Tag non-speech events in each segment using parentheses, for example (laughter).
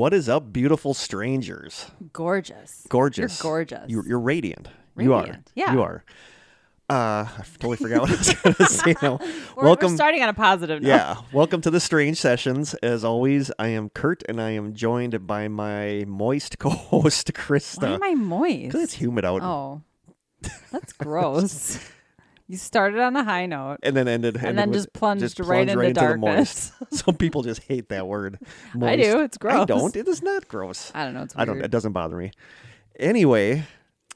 What is up, beautiful strangers? Gorgeous. Gorgeous. You're gorgeous. You're, you're radiant. You are. Yeah. You are. Uh, I totally forgot what I was going (laughs) to say now. We're, Welcome. we're starting on a positive note. yeah. Welcome to the Strange Sessions. As always, I am Kurt and I am joined by my moist co host, (laughs) Krista. Why am I moist? Because it's humid out. Oh, that's gross. (laughs) you started on a high note. And then ended, And ended then with- just plunged right plunged into the darkness. moist. (laughs) Some people just hate that word. (laughs) I do. It's gross. I don't. It is not gross. I don't know. It's I don't. It doesn't bother me. Anyway,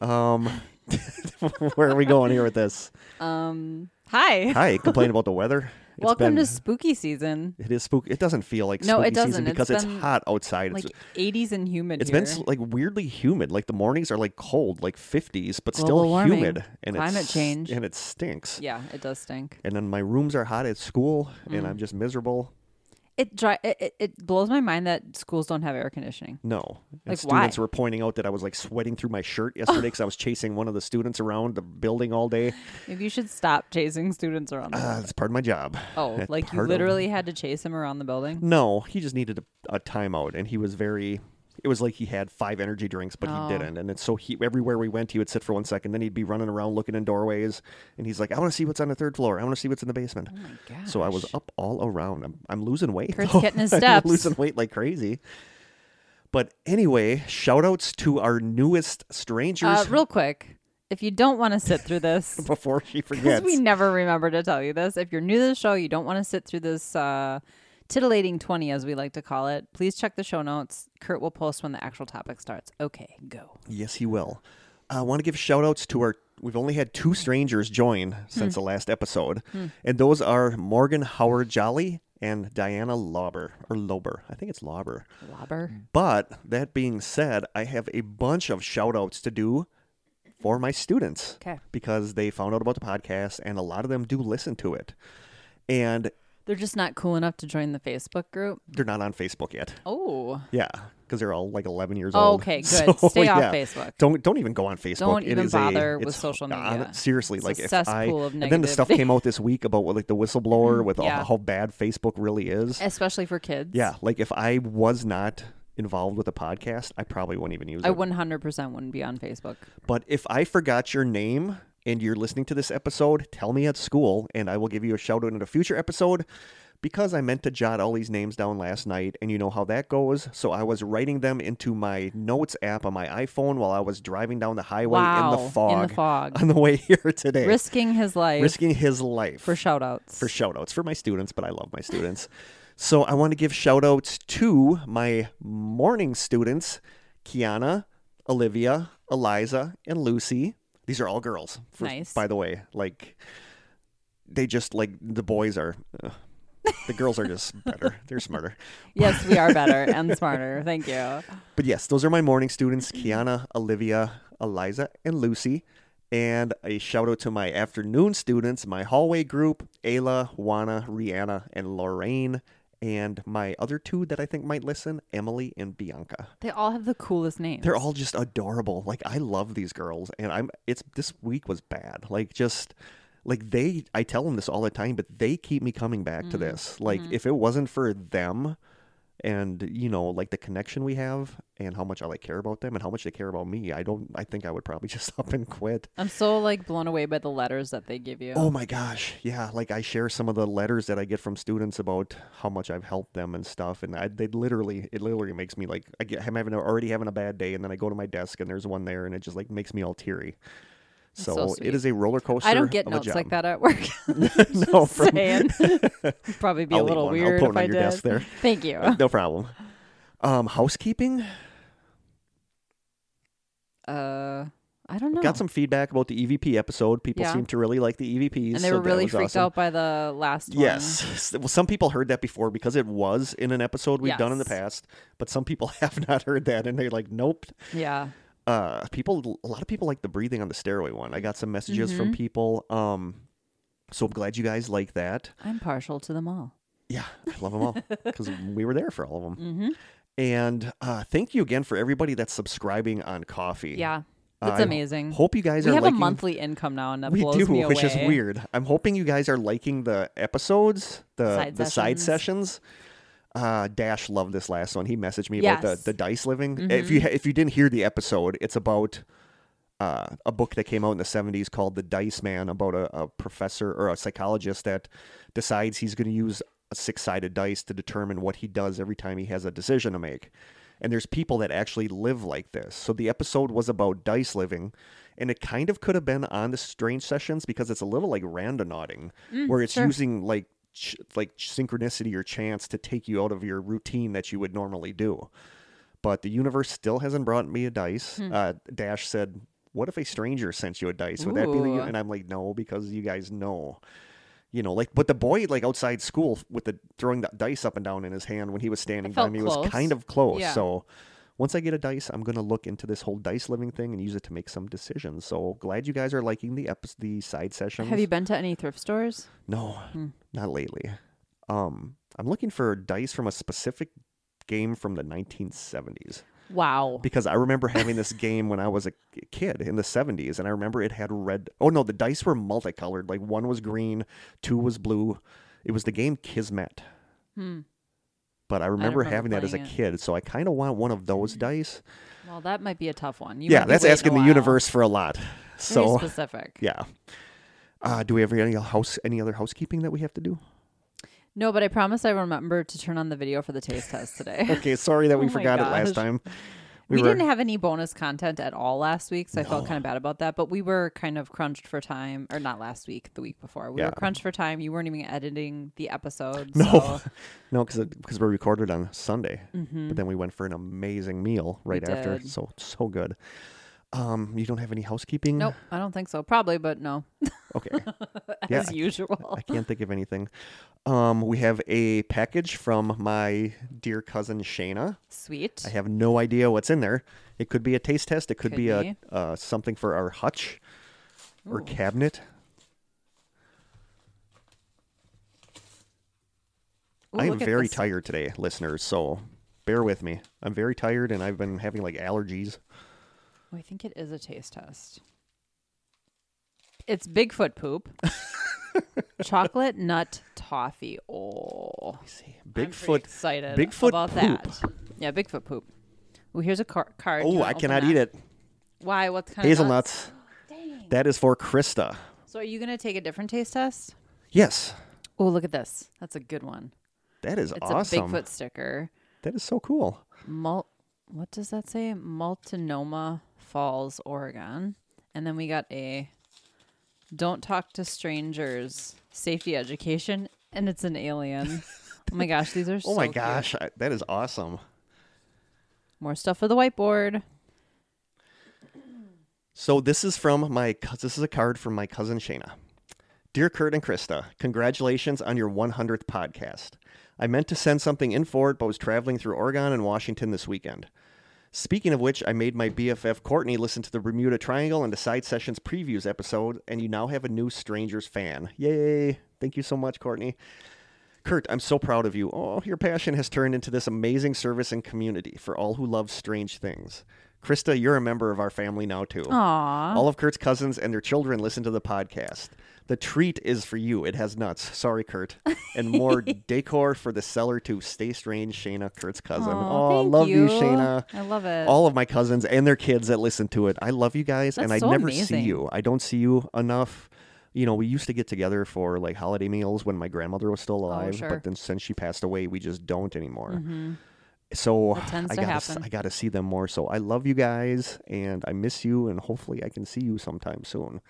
um, (laughs) where are we going here with this? Um. Hi. Hi, complain about the weather. It's Welcome been- to spooky season. It is spooky. It doesn't feel like No, spooky it doesn't. season It's because it's, been, hot outside. Like it's 80s and humid. it's here. been like weirdly humid. Like the mornings are like cold, like 50s, but Global still warming, humid and climate it's, change. and it stinks. Yeah, it does stink. And then my rooms are hot at school, and Mm. I'm just miserable. It dry. It, it, blows my mind that schools don't have air conditioning. No, and Like, students why? were pointing out that I was like sweating through my shirt (laughs) yesterday because I was chasing one of the students around the building all day. Maybe you should stop chasing students around. The Uh, building. that's part of my job. oh, (laughs) that's like you part of- literally (laughs) had to chase him around the building. No, he just needed a, a timeout, and he was very. It was like he had five energy drinks, but Oh. he didn't. And it's so he everywhere we went, he would sit for one second, then he'd be running around looking in doorways, and he's like, "I want to see what's on the third floor. I want to see what's in the basement." Oh. So I was up all around. I'm, I'm losing weight. Kurt's getting his (laughs) I'm steps. losing weight like crazy. But anyway, shout outs to our newest strangers Uh, real quick, if you don't want to sit through this, (laughs) before she (laughs) forgets. we never remember to tell you this, if you're new to the show, you don't want to sit through this uh, titillating 20, as we like to call it, please check the show notes. Kurt will post when the actual topic starts. Okay, go. Yes, he will. I want to give shout outs to our. We've only had two strangers join Hmm. since the last episode, and those are Morgan Howard Jolly and Diana Lauber, or Lober. I think it's Lauber. Lobber. But that being said, I have a bunch of shout outs to do for my students Okay. because they found out about the podcast, and a lot of them do listen to it. And They're just not cool enough to join the Facebook group. they're not on Facebook yet. Oh. Yeah, because they're all like 11 years Oh, old. okay, (laughs) good. So, Stay off yeah. Facebook. Don't don't even go on Facebook. Don't It even is a- bother with social media. seriously, It's like a if I and then the stuff came out this (laughs) week about like the whistleblower mm-hmm. with all- how bad Facebook really is. Especially for kids. Yeah, like if I was not involved with a podcast, I probably wouldn't even use I it. 100% wouldn't be on Facebook. But if I forgot your name and you're listening to this episode, tell me at school, and I will give you a shout out in a future episode. Because I meant to jot all these names down last night, and you know how that goes. So I was writing them into my notes app on my iPhone while I was driving down the highway wow. in the fog, In the fog. on the way (laughs) here today, Risking his life risking his life for shout outs. for shout outs for my students, but I love my students. So I want to give shout outs to my morning students, Kiana, Olivia, Eliza, and Lucy. These are all girls. for- Nice. By the way, like they just like the boys are. Uh, the girls are just better. (laughs) They're smarter. yes, we are better (laughs) and smarter. Thank you. But yes, those are my morning students Kiana, Olivia, Eliza, and Lucy. And a shout out to my afternoon students, my hallway group, Ayla, Juana, Rihanna, and Lorraine. And my other two that I think might listen, Emily and Bianca. They all have the coolest names. They're all just adorable. Like I love these girls, and I'm. It's this week was bad. Like just like they. I tell them this all the time, but they keep me coming back to mm-hmm. this. Like mm-hmm. if it wasn't for them, and you know, like the connection we have, and how much I like care about them, and how much they care about me, I don't. I think I would probably (laughs) just up and quit. I'm so like blown away by the letters that they give you. Oh my gosh, yeah. Like I share some of the letters that I get from students about how much I've helped them and stuff, and I, they literally, it literally makes me like, I get, I'm having already having a bad day, and then I go to my desk and there's one there, and it just like makes me all teary. So So, it is a roller coaster. I don't get notes like that at work. (laughs) (laughs) no, from, Saying. (laughs) Probably be I'll a little one. I'll weird put if I your did. desk there. Thank you. no problem. Um, housekeeping. Uh, I don't know. Got some feedback about the EVP episode. People Yeah. seem to really like the EVPs, and they so were that really freaked awesome. out by the last one. Yes. Well, some people heard that before because it was in an episode we've done in the past, but some people have not heard that and they're like, nope. Yeah. Uh, people, a lot of people like the breathing on the stairway one. I got some messages from Mm-hmm. people. Um, so I'm glad you guys like that. I'm partial to them all. Yeah, I love them all (laughs) because we were there for all of them. Mm-hmm. And uh, thank you again for everybody that's subscribing on Ko-fi. Yeah. It's I amazing. Hope you guys are we are have liking. a monthly income now, and that we blows do, me which is weird. I'm hoping you guys are liking the episodes, the Side the side sessions. Uh, Dash loved this last one. He messaged me about the, the dice living. If you if you didn't hear the episode, it's about uh, a book that came out in the 70s called The Dice Man about a, a professor or a psychologist that decides he's going to use a six sided dice to determine what he does every time he has a decision to make. And there's people that actually live like this. So the episode was about dice living. And it kind of could have been on the strange sessions because it's a little like randonauting, where it's sure. using like ch- like synchronicity or chance to take you out of your routine that you would normally do but the universe still hasn't brought me a dice. Hmm. Uh, Dash said, "What if a stranger sent you a dice? Would that be the?" And I'm like, "No, because you guys know." You know, like, but the boy, like outside school, with the throwing the dice up and down in his hand when he was standing by me, was kind of close. Yeah. So, once I get a dice, I'm gonna look into this whole dice living thing and use it to make some decisions. So glad you guys are liking the epi- the side sessions. Have you been to any thrift stores? No, Hmm. not lately. Um, I'm looking for dice from a specific game from the 1970s Wow. because I remember having this (laughs) game when I was a kid in the 70s, and I remember it had red. Oh no, the dice were multicolored. Like one was green, two was blue. It was the game Kismet. Hmm. But I remember, remember having that as a it. kid, so I kind of want one of those dice. Well, that might be a tough one. You yeah, that's asking the universe for a lot. Very So specific. (laughs) yeah. Uh, do we have any house any other housekeeping that we have to do? No, but I promise I remember to turn on the video for the taste test today. (laughs) Okay, sorry that (laughs) we Oh forgot it last gosh. Time. We, were- didn't have any bonus content at all last week, so I felt kind of bad about that. But we were kind of crunched for time, or not last week, the week before. We were crunched for time. You weren't even editing the episode. No. so- (laughs) No, because because we recorded on Sunday, Mhm. but then we went for an amazing meal right after. did. So so good. Um, you don't have any housekeeping? Nope, I don't think so. Probably, but no, (laughs) Okay, as I- usual. I can't think of anything. Um, we have a package from my dear cousin Shayna. Sweet. I have no idea what's in there. It could be a taste test. It could, Could be, a uh, something for our hutch or Ooh. cabinet. Ooh, I am look at very this. tired today, listeners. So bear with me. I'm very tired, and I've been having like allergies. I think it is a taste test. It's Bigfoot poop. (laughs) Chocolate nut toffee. Oh, See, I'm Bigfoot. excited Bigfoot about poop. that. Yeah, Bigfoot poop. Oh, here's a car- card. Do you Oh, wanna I open cannot that? eat it. Why? What kind of Hazelnuts. Dang. That is for Krista. So, are you gonna take a different taste test? Yes, Oh, look at this. That's a good one. that is It's awesome. a Bigfoot sticker. That is so cool. Mul- what does that say? Multnomah Falls, Oregon. And then we got a Don't Talk to Strangers Safety Education, and it's an alien. (laughs) oh my gosh, these are so Oh my gosh, I, that is awesome. More stuff for the whiteboard. So this is from my this is a card from my cousin Shayna. Dear Kurt and Krista, congratulations on your 100th podcast. I meant to send something in for it, but was traveling through Oregon and Washington this weekend. Speaking of which, I made my BFF Courtney listen to the Bermuda Triangle and the Side Sessions previews episode, and you now have a new Strangers fan. Yay! Thank you so much, Courtney. Kurt, I'm so proud of you. Oh, your passion has turned into this amazing service and community for all who love strange things. Krista, you're a member of our family now, too. Aw. All of Kurt's cousins and their children listen to the podcast. The treat is for you. It has nuts. Sorry, Kurt. And more (laughs) decor for the cellar to stay strange, Shayna, Kurt's cousin. Aw, oh, thank love you. you. Shayna. I love it. All of my cousins and their kids that listen to it. I love you guys, and I That's so never see you. I don't see you enough. You know, we used to get together for like holiday meals when my grandmother was still oh, alive, Oh, sure. but then since she passed away, we just don't anymore. Mm-hmm. So That tends I gotta. I gotta see them more. So I love you guys, and I miss you, and hopefully I can see you sometime soon.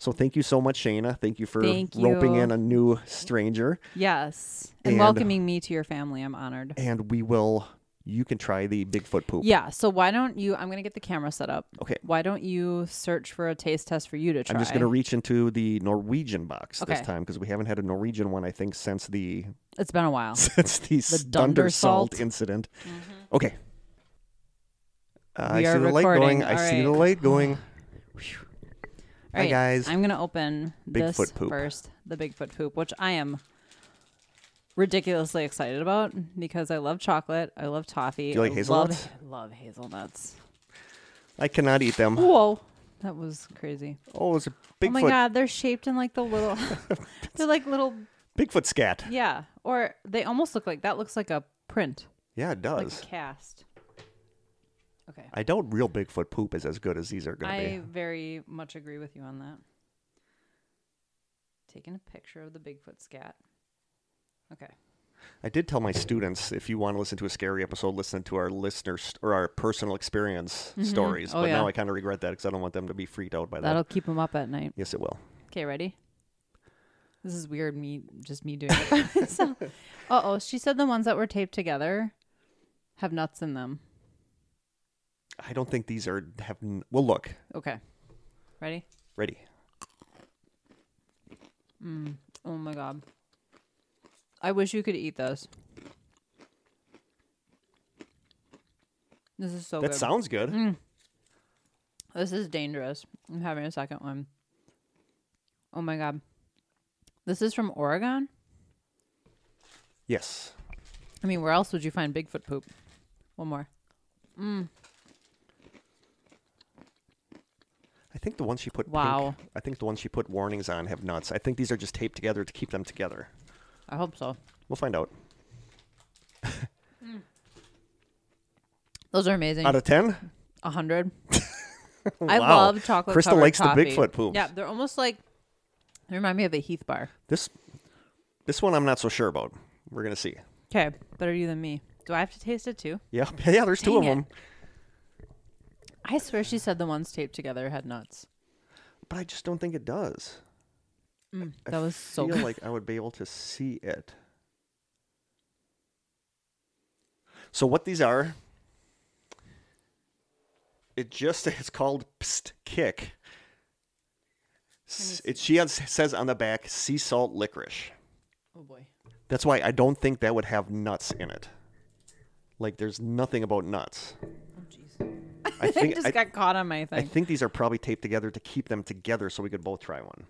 So thank you so much, Shayna. Thank you for Thank roping in a new stranger, yes. And, And- welcoming me to your family. I'm honored. and we will. You can try the Bigfoot poop. Yeah. So why don't you? I'm gonna get the camera set up. Okay. Why don't you search for a taste test for you to try? I'm just gonna reach into the Norwegian box this time because we haven't had a Norwegian one, I think, since the It's been a while. (laughs) since the, Dunder Dunder Salt. Incident. Okay. Uh, I see the light recording. going. I All see the light going. All Hi, right, guys. I'm gonna open this Bigfoot poop. first, the Bigfoot poop, which I am ridiculously excited about because I love chocolate. I love toffee. Do you like I hazelnuts? Love, love hazelnuts. I cannot eat them. Whoa, that was crazy. Oh, it's a Bigfoot. Oh my god, they're shaped in like the little. (laughs) they're like little, Bigfoot scat. yeah, or they almost look like that. Looks like a print, Yeah, it like does. a cast. Okay. I doubt real Bigfoot poop is as good as these are going to be. I very much agree with you on that. Taking a picture of the Bigfoot scat. Okay. I did tell my students if you want to listen to a scary episode, listen to our listeners or our personal experience stories. Oh, but now. I kind of regret that because I don't want them to be freaked out by that. That'll keep them up at night. Yes, it will. Okay, ready? This is weird. Me, just me doing it. (laughs) (laughs) Uh oh. She said the ones that were taped together have nuts in them. I don't think these are have. Well, look, Okay. Ready? ready. Oh my god. I wish you could eat those. This is so that good. sounds good. Mm. This is dangerous. I'm having a second one. Oh my god. This is from Oregon? Yes. I mean, where else would you find Bigfoot poop? One more. I think the ones she put. pink- Wow. I think the ones she put warnings on have nuts. I think these are just taped together to keep them together. I hope so. We'll find out. (laughs) Those are amazing. Out of ten, A hundred. (laughs) I Wow. love chocolate. Crystal covered likes the. Bigfoot poops. Yeah, they're almost like they remind me of a Heath bar. this this one I'm not so sure about. We're gonna see. Okay, better you than me. Do I have to taste it too? Yeah, (laughs) yeah. There's two of Dang it. them, I swear she said the ones taped together had nuts. but I just don't think it does. Mm, I That was so I feel good. like I would be able to see it. So what these are? It just (laughs) it's called Psst Kick. It she has, says on the back sea salt licorice. Oh boy. That's why I don't think that would have nuts in it. Like there's nothing about nuts. I (laughs) think just I, got caught on my thing. I think these are probably taped together to keep them together so we could both try one.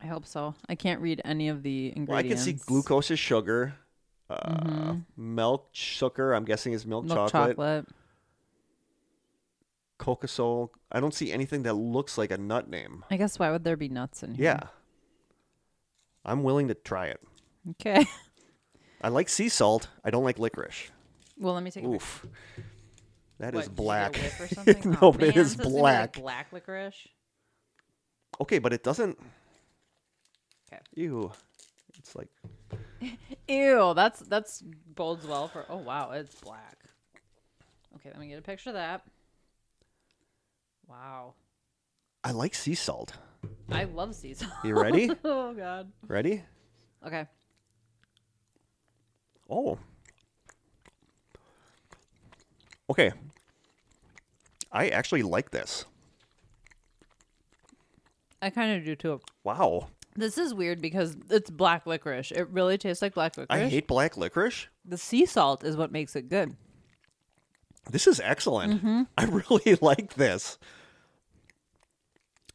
I hope so. I can't read any of the Well, I can see glucose is sugar. Uh, Milk sugar, I'm guessing is milk, Mm-hmm. milk chocolate. chocolate. Cocosol. I don't see anything that looks like a nut name. I guess why would there be nuts in here? Yeah. I'm willing to try it. Okay. (laughs) I like sea salt. I don't like licorice. Well, let me take a. Oof. That What, is get a black. (laughs) no, Oh, but man, is gonna like black. black licorice. Okay, but it doesn't. 'Kay. Ew. It's like (laughs) Ew, that's that's bodes well for. Oh wow, it's black. Okay, let me get a picture of that. Wow, I like sea salt. I love sea salt. You ready? (laughs) oh god. ready? Okay. Oh. Okay. I actually like this. I kind of do too. Wow. This is weird because it's black licorice. It really tastes like black licorice. I hate black licorice. the sea salt is what makes it good. This is excellent. Mm-hmm. (laughs) I really (laughs) like this.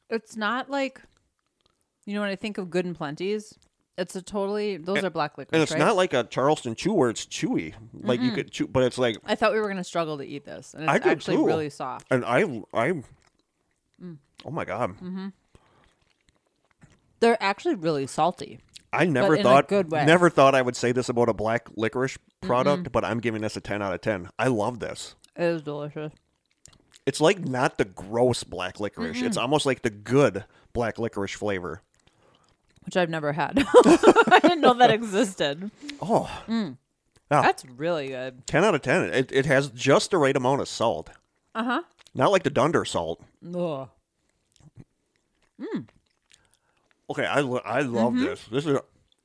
It's not like, you know, when I think of good and plenties, it's a totally. Those are black licorice, And it's right? not like a Charleston chew where it's chewy. Like you could chew, but it's like, I thought we were gonna struggle to eat this, and I it's did actually too. really soft. and I, I, Mm. oh my God. They're actually really salty. I never thought, good way. never thought I would say this about a black licorice product, but I'm giving this a 10 out of 10. I love this. It is delicious. It's like not the gross black licorice. It's almost like the good black licorice flavor. Which I've never had. (laughs) I didn't know that existed. Oh, That's really good. 10 out of 10. It, it has just the right amount of salt. Uh huh. Not like the Dunder salt. Ugh. Okay, I, lo- I love Mm-hmm. this. This is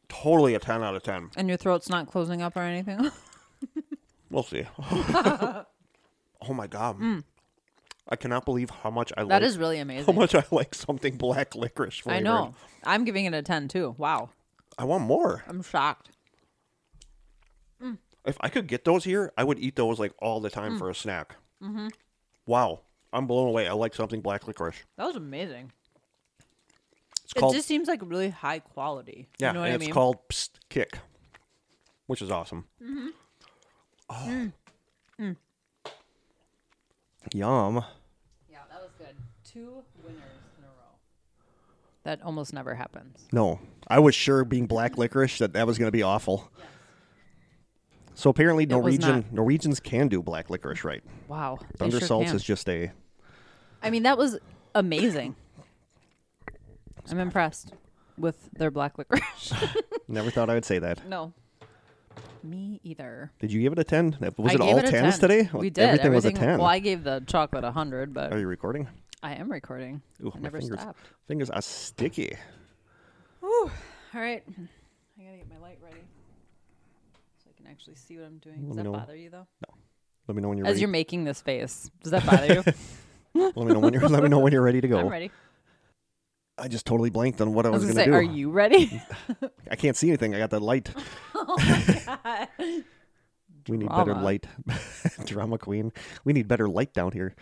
totally a 10 out of 10. And your throat's not closing up or anything. (laughs) We'll see. (laughs) oh my God. I cannot believe how much I Mm. that like is really amazing. how much I like something black licorice flavored. I know. I'm giving it a ten too. Wow. I want more. I'm shocked. If I could get those here, I would eat those like all the Mm. time for a snack. Mm-hmm. Wow. I'm blown away. I like something black licorice. That was amazing. It's It called just seems like really high quality. yeah, You know what and it's mean? called Psst Kick, which is awesome. Mm-hmm. Oh. Mm. Yum. yeah, that was good. Two winners in a row. That almost never happens. No, I was sure being black licorice that that was going to be awful. So apparently It was Norwegian not. Norwegians can do black licorice right. Wow. they Thunder sure salts can. is just a I mean, that was amazing. (coughs) I'm impressed with their black licorice. (laughs) never thought I would say that. no. Me either. Did you give it a 10? Was I it gave all it a 10s 10. today? We did. Everything, was a 10. Well, I gave the chocolate a 100, but Are you recording? I am recording. Ooh, I my never fingers, stopped. fingers are sticky. Ooh, All right. I got to get my light ready so I can actually see what I'm doing. Does that know. bother you, though? No. Let me know when you're As ready. you're making this face, does that bother you? (laughs) Let me know when you're let me know when you're ready to go. I'm ready. I just totally blanked on what I was, going to do. are you ready? I can't see anything. I got that light. Oh my god. we need better light. (laughs) Drama queen. We need better light down here.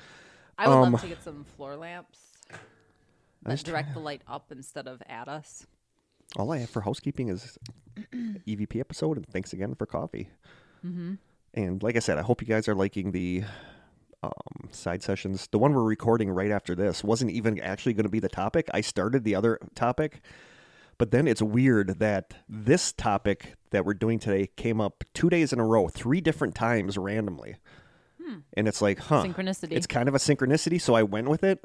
I would Um, love to get some floor lamps that direct the light up instead of at us. All I have for housekeeping is (clears throat) EVP episode, and thanks again for Ko-fi. Mm-hmm. And like I said, I hope you guys are liking the um, side sessions. The one we're recording right after this wasn't even actually going to be the topic. I started the other topic, but then it's weird that this topic that we're doing today came up two days in a row, three different times randomly. And it's like, huh. Synchronicity. It's kind of a synchronicity, so I went with it.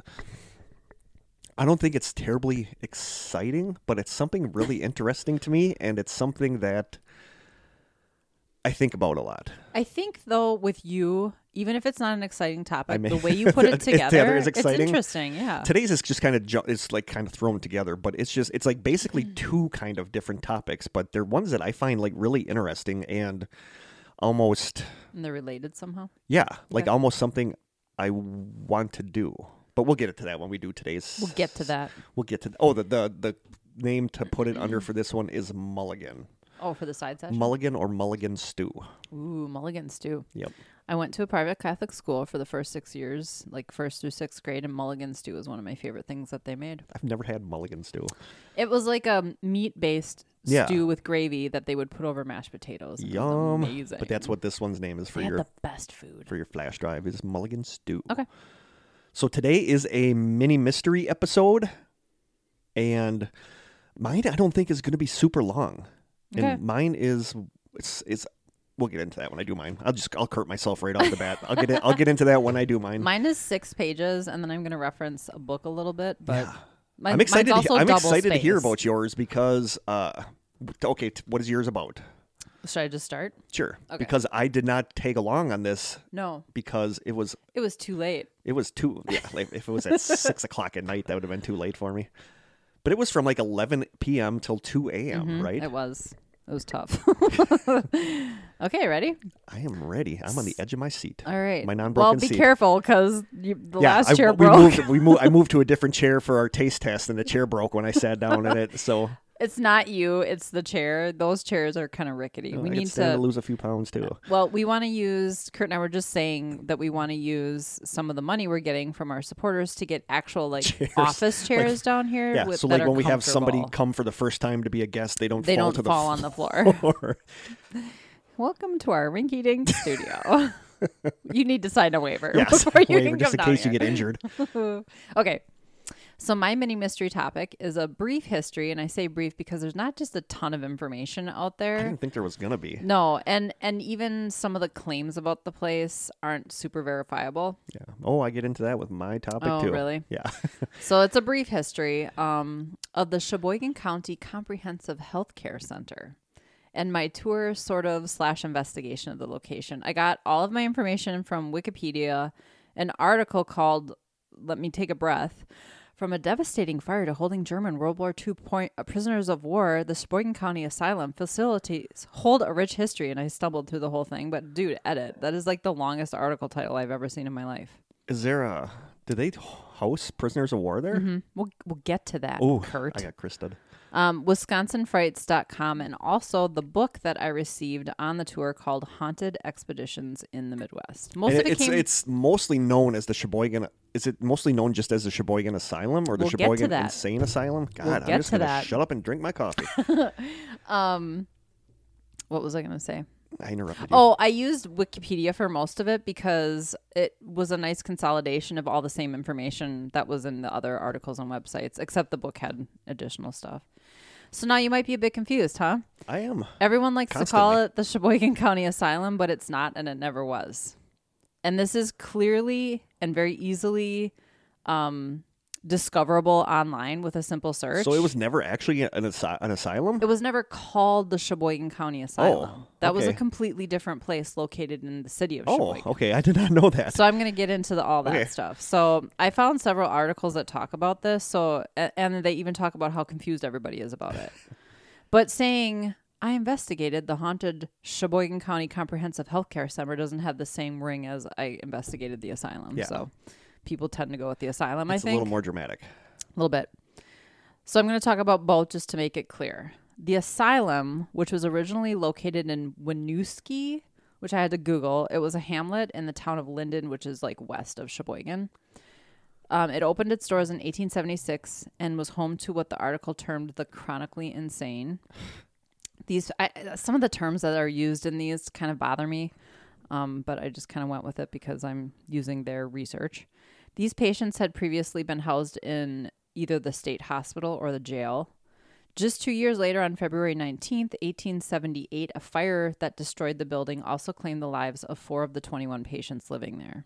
I don't think it's terribly exciting, but it's something really (laughs) interesting to me, and it's something that I think about a lot. I think though with you, even if it's not an exciting topic, may- the way you put it (laughs) It- the other together, is it's exciting. interesting. Yeah. Today's is just kind of ju- it's like kind of thrown together, but it's just it's like basically Mm. two kind of different topics, but they're ones that I find like really interesting and almost and they're related somehow. yeah, like Okay. almost something I want to do. But we'll get to that when we do today's. We'll get to that. We'll get to oh the the the name to put it under for this one is Mulligan. Oh, for the side session. Mulligan or Mulligan stew. Ooh, mulligan stew. Yep. I went to a private Catholic school for the first six years, like first through sixth grade, and mulligan stew was one of my favorite things that they made. I've never had Mulligan stew. It was like a meat based Yeah. stew with gravy that they would put over mashed potatoes. Yum. amazing. But that's what this one's name is for they your the best food. for your flash drive is Mulligan stew. Okay. So today is a mini mystery episode, and mine I don't think is going to be super long. Okay. And mine is it's it's we'll get into that when I do mine. I'll just I'll curt myself right off the bat. I'll get in, I'll get into that when I do mine. (laughs) Mine is six pages, and then I'm going to reference a book a little bit. But Yeah. Mine- I'm excited. To, I'm excited to hear about yours because uh, okay, t- what is yours about? Should I just start? Sure, Okay. because I did not tag along on this No, because it was it was too late. It was too yeah. (laughs) Like if it was at six o'clock at night, that would have been too late for me. But it was from like eleven p.m. till two a.m. Right? Mm-hmm. It was. It was tough. (laughs) okay, ready? I am ready. I'm on the edge of my seat. All right. My non-broken seat. Well, be seat. careful because the yeah, last I, chair we broke. moved. We moved. I (laughs) moved to a different chair for our taste test, and the chair broke when I sat down in it. So It's not you. It's the chair. Those chairs are kind of rickety. Oh, we I need to. to lose a few pounds too. Uh, well, we want to use. Kurt and I were just saying that we want to use some of the money we're getting from our supporters to get actual like (laughs) Chairs. office chairs down here. Yeah. with, So like when we have somebody come for the first time to be a guest, they don't they fall don't to the fall on the (laughs) floor. Welcome to our rinky dink (laughs) studio. you need to sign a waiver yes. before you Waiver, can just come in down case you get injured. Okay. So my mini mystery topic is a brief history, and I say brief because there's not just a ton of information out there. I didn't think there was gonna be. No, and and even some of the claims about the place aren't super verifiable. Yeah. Oh, I get into that with my topic Oh, too. really? Yeah. (laughs) So it's a brief history um, of the Sheboygan County Comprehensive Health Care Center and my tour sort of slash investigation of the location. I got all of my information from Wikipedia, an article called "Let Me Take a Breath." From a devastating fire to holding German World War II point, uh, prisoners of war, the Sheboygan County Asylum facilities hold a rich history. And I stumbled through the whole thing, but dude, edit. That is like the longest article title I've ever seen in my life. Is there a? Do they house prisoners of war there? Mhm. We'll we'll get to that, Oh, Kurt. I got Krista. Um, WisconsinFrights.com, and also the book that I received on the tour called Haunted Expeditions in the Midwest. Most And of it it's came. it's mostly known as the Sheboygan. Is it mostly known just as the Sheboygan Asylum or the We'll to Sheboygan. Insane Asylum? God, We'll I'm just to gonna shut up and drink my coffee. (laughs) um, what was I going to say? I interrupted you. Oh, I used Wikipedia for most of it because it was a nice consolidation of all the same information that was in the other articles and websites, except the book had additional stuff. So now you might be a bit confused, huh? I am. Everyone likes to call it the Sheboygan County Asylum, but it's not, and it never was. And this is clearly and very easily um, discoverable online with a simple search. So it was never actually an, asy- an asylum. It was never called the Sheboygan County Asylum. Oh, that was a completely different place located in the city of Oh, Sheboygan. okay. I did not know that. So I'm going to get into the, all that Okay. stuff. So I found several articles that talk about this. So and they even talk about how confused everybody is about it. (laughs) but saying I investigated the haunted Sheboygan County Comprehensive Healthcare Center doesn't have the same ring as I investigated the asylum. Yeah. So people tend to go with the asylum. I think it's I a think a little more dramatic. a little bit. So I'm going to talk about both just to make it clear. The asylum, which was originally located in Winooski, which I had to Google, it was a hamlet in the town of Lyndon, which is like west of Sheboygan. Um, it opened its doors in 1876 and was home to what the article termed the chronically insane. These, I, some of the terms that are used in these kind of bother me, um, but I just kind of went with it because I'm using their research. These patients had previously been housed in either the state hospital or the jail. Just two years later, on February 19th, 1878, a fire that destroyed the building also claimed the lives of four of the 21 patients living there.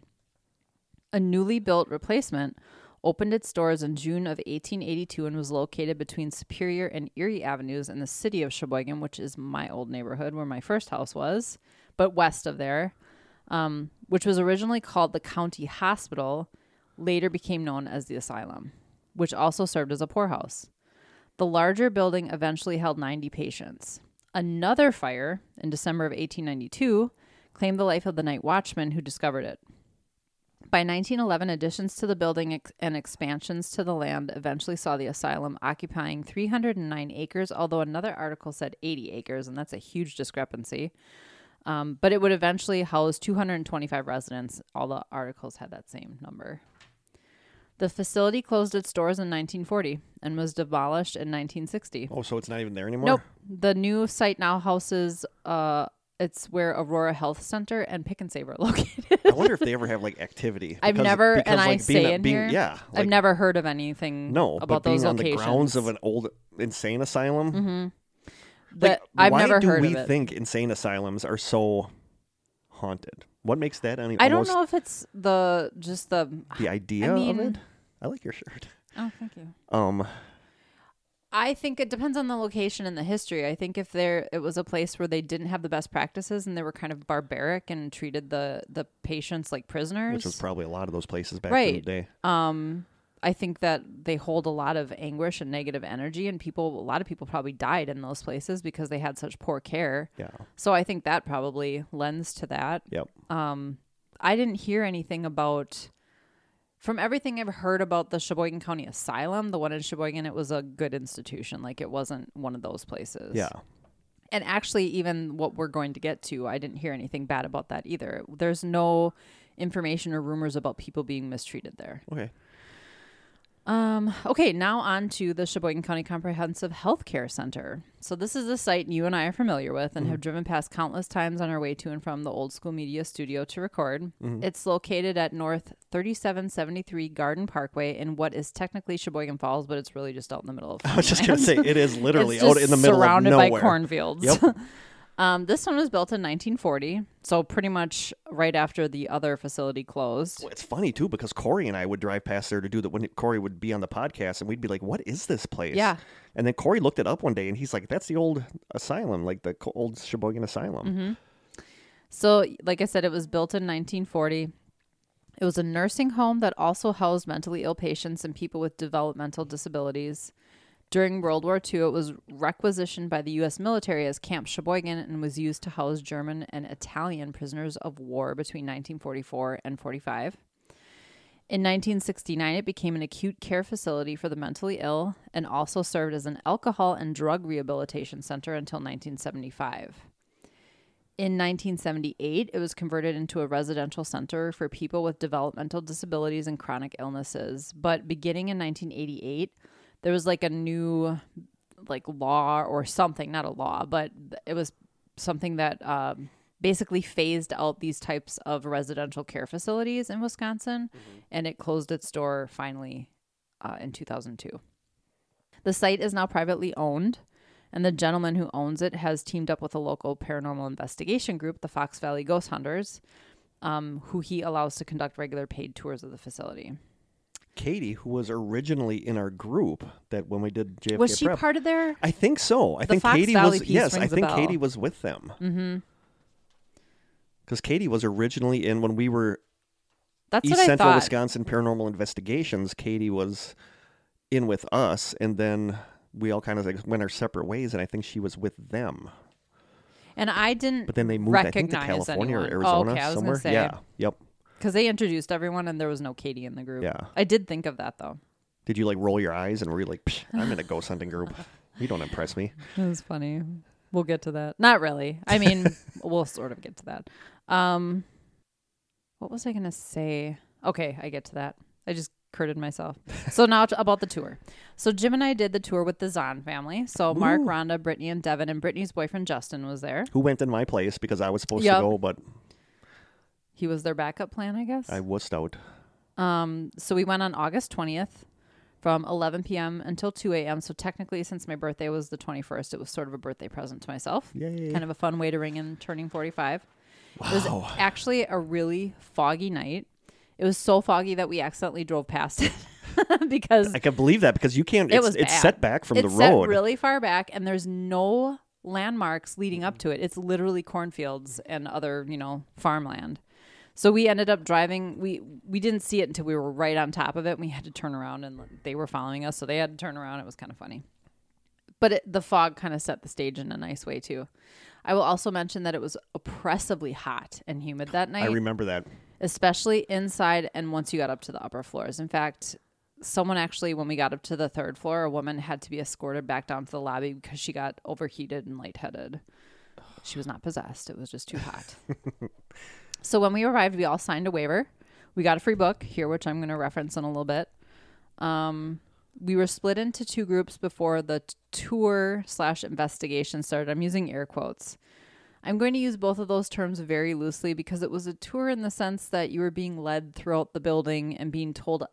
A newly built replacement opened its doors in June of 1882 and was located between Superior and Erie Avenues in the city of Sheboygan, which is my old neighborhood where my first house was, but west of there, um, which was originally called the County Hospital, later became known as the Asylum, which also served as a poorhouse. The larger building eventually held 90 patients. Another fire in December of 1892 claimed the life of the night watchman who discovered it. By 1911, additions to the building ex- and expansions to the land eventually saw the asylum occupying 309 acres, although another article said 80 acres, and that's a huge discrepancy. Um, but it would eventually house 225 residents. All the articles had that same number. The facility closed its doors in 1940 and was demolished in 1960. Oh, so it's not even there anymore. Nope. The new site now houses uh it's where Aurora Health Center and Pick and Save are (laughs) located. I wonder if they ever have like activity. I've because- never because, and I like, say being, a- in being, here. yeah, I've never heard of anything no, about but being those on locations. the grounds of an old insane asylum. Mm-hmm. Like, I've why never do heard we of it. think insane asylums are so haunted? What makes that any? I don't know if it's the just the the idea mean- of it. I like your shirt. Oh, thank you. Um, I think it depends on the location and the history. I think if there it was a place where they didn't have the best practices and they were kind of barbaric and treated the the patients like prisoners. which was probably a lot of those places back in the day. um I think that they hold a lot of anguish and negative energy and people a lot of people probably died in those places because they had such poor care. Yeah. So I think that probably lends to that. Yep. Um I didn't hear anything about from everything I've heard about the Sheboygan County Asylum, the one in Sheboygan, it was a good institution. Like it wasn't one of those places. Yeah. And actually, even what we're going to get to, I didn't hear anything bad about that either. There's no information or rumors about people being mistreated there. Okay. Um, okay, now on to the Sheboygan County Comprehensive Healthcare Center. So this is a site you and I are familiar with and have driven past countless times on our way to and from the old school media studio to record. It's located at North 3773 Garden Parkway in what is technically Sheboygan Falls, but it's really just out in the middle of (laughs) I was just gonna say it is (laughs) literally out in the middle surrounded of by cornfields. Yep. (laughs) um, this one was built in 1940, so pretty much right after the other facility closed. Well, it's funny too because Corey and I would drive past there to do that when Corey would be on the podcast and we'd be like, "What is this place?" Yeah. And then Corey looked it up one day and he's like, "That's the old asylum, like the old Sheboygan Asylum." Mm-hmm. So, like I said, it was built in 1940. It was a nursing home that also housed mentally ill patients and people with developmental disabilities. During World War II, it was requisitioned by the U.S. military as Camp Sheboygan and was used to house German and Italian prisoners of war between 1944 and 45. In 1969, it became an acute care facility for the mentally ill and also served as an alcohol and drug rehabilitation center until 1975. In 1978, it was converted into a residential center for people with developmental disabilities and chronic illnesses. But beginning in 1988, there was like a new like law or something, not a law, but it was something that um, basically phased out these types of residential care facilities in Wisconsin, and it closed its door finally uh, in 2002. The site is now privately owned. And the gentleman who owns it has teamed up with a local paranormal investigation group, the Fox Valley Ghost Hunters, um, who he allows to conduct regular paid tours of the facility. Katie, who was originally in our group, that when we did JFK Was she prep, part of their? I think so. I The think Fox Katie Valley was. Yes, I think. Katie was with them Mm-hmm. because Katie was originally in when we were That's East what I Central. Wisconsin Paranormal Investigations. Katie was in with us, and then we all kind of like went our separate ways, and I think she was with them. And I didn't But then they moved, I think, to California anyone. or Oh, Arizona okay, I was somewhere. Yeah. Yep. Because they introduced everyone and there was no Katie in the group. Yeah. I did think of that though. Did you like roll your eyes and were you like, "Psh, I'm in a ghost hunting group? You don't impress me. (laughs) It was funny. We'll get to that. Not really. I mean, (laughs) we'll sort of get to that. Um, what was I gonna say? Okay, I get to that. I just curded myself. So now to, about the tour. So Jim and I did the tour with the Zahn family. So Mark, Ooh. Rhonda, Brittany, and Devin, and Brittany's boyfriend Justin was there. Who went in my place because I was supposed Yep. to go, but He was their backup plan, I guess. I wussed out. Um, so we went on August 20th from 11 p.m. until 2 a.m. So technically, since my birthday was the 21st, it was sort of a birthday present to myself. Yay. Kind of a fun way to ring in turning 45. Wow. It was actually a really foggy night. It was so foggy that we accidentally drove past it (laughs) because I can believe that because you can't. It It's, was it's set back from it's the set road. really far back and there's no landmarks leading up to it. It's literally cornfields and other, you know, farmland. So we ended up driving. We we didn't see it until we were right on top of it. And we had to turn around, and they were following us, so they had to turn around. It was kind of funny, but it, the fog kind of set the stage in a nice way too. I will also mention that it was oppressively hot and humid that night I remember that. especially inside and once you got up to the upper floors. In fact, someone actually, when we got up to the third floor, a woman had to be escorted back down to the lobby because she got overheated and lightheaded. She was not possessed, it was just too hot. (laughs) so when we arrived, we all signed a waiver. We got a free book here, which I'm going to reference in a little bit. Um, we were split into two groups before the t- tour slash investigation started. I'm using air quotes. I'm going to use both of those terms very loosely because it was a tour in the sense that you were being led throughout the building and being told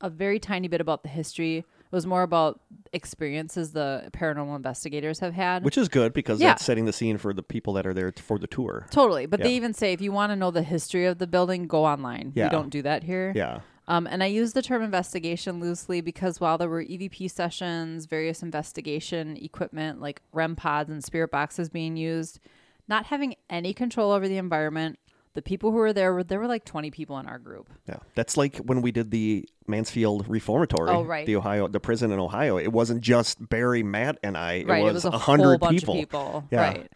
a very tiny bit about the history. It was more about experiences the paranormal investigators have had. Which is good because Yeah. that's setting the scene for the people that are there for the tour. totally. But they even say if you want to know the history of the building, go online. Yeah. We don't do that here. Yeah. Um, and I use the term investigation loosely because while there were EVP sessions, various investigation equipment like REM pods and spirit boxes being used, not having any control over the environment, the people who were there were there were like 20 people in our group. Yeah. That's like when we did the Mansfield Reformatory. Oh, right. The Ohio, the prison in Ohio. It wasn't just Barry, Matt, and I. right, It was a a whole hundred people. people. Yeah. Right.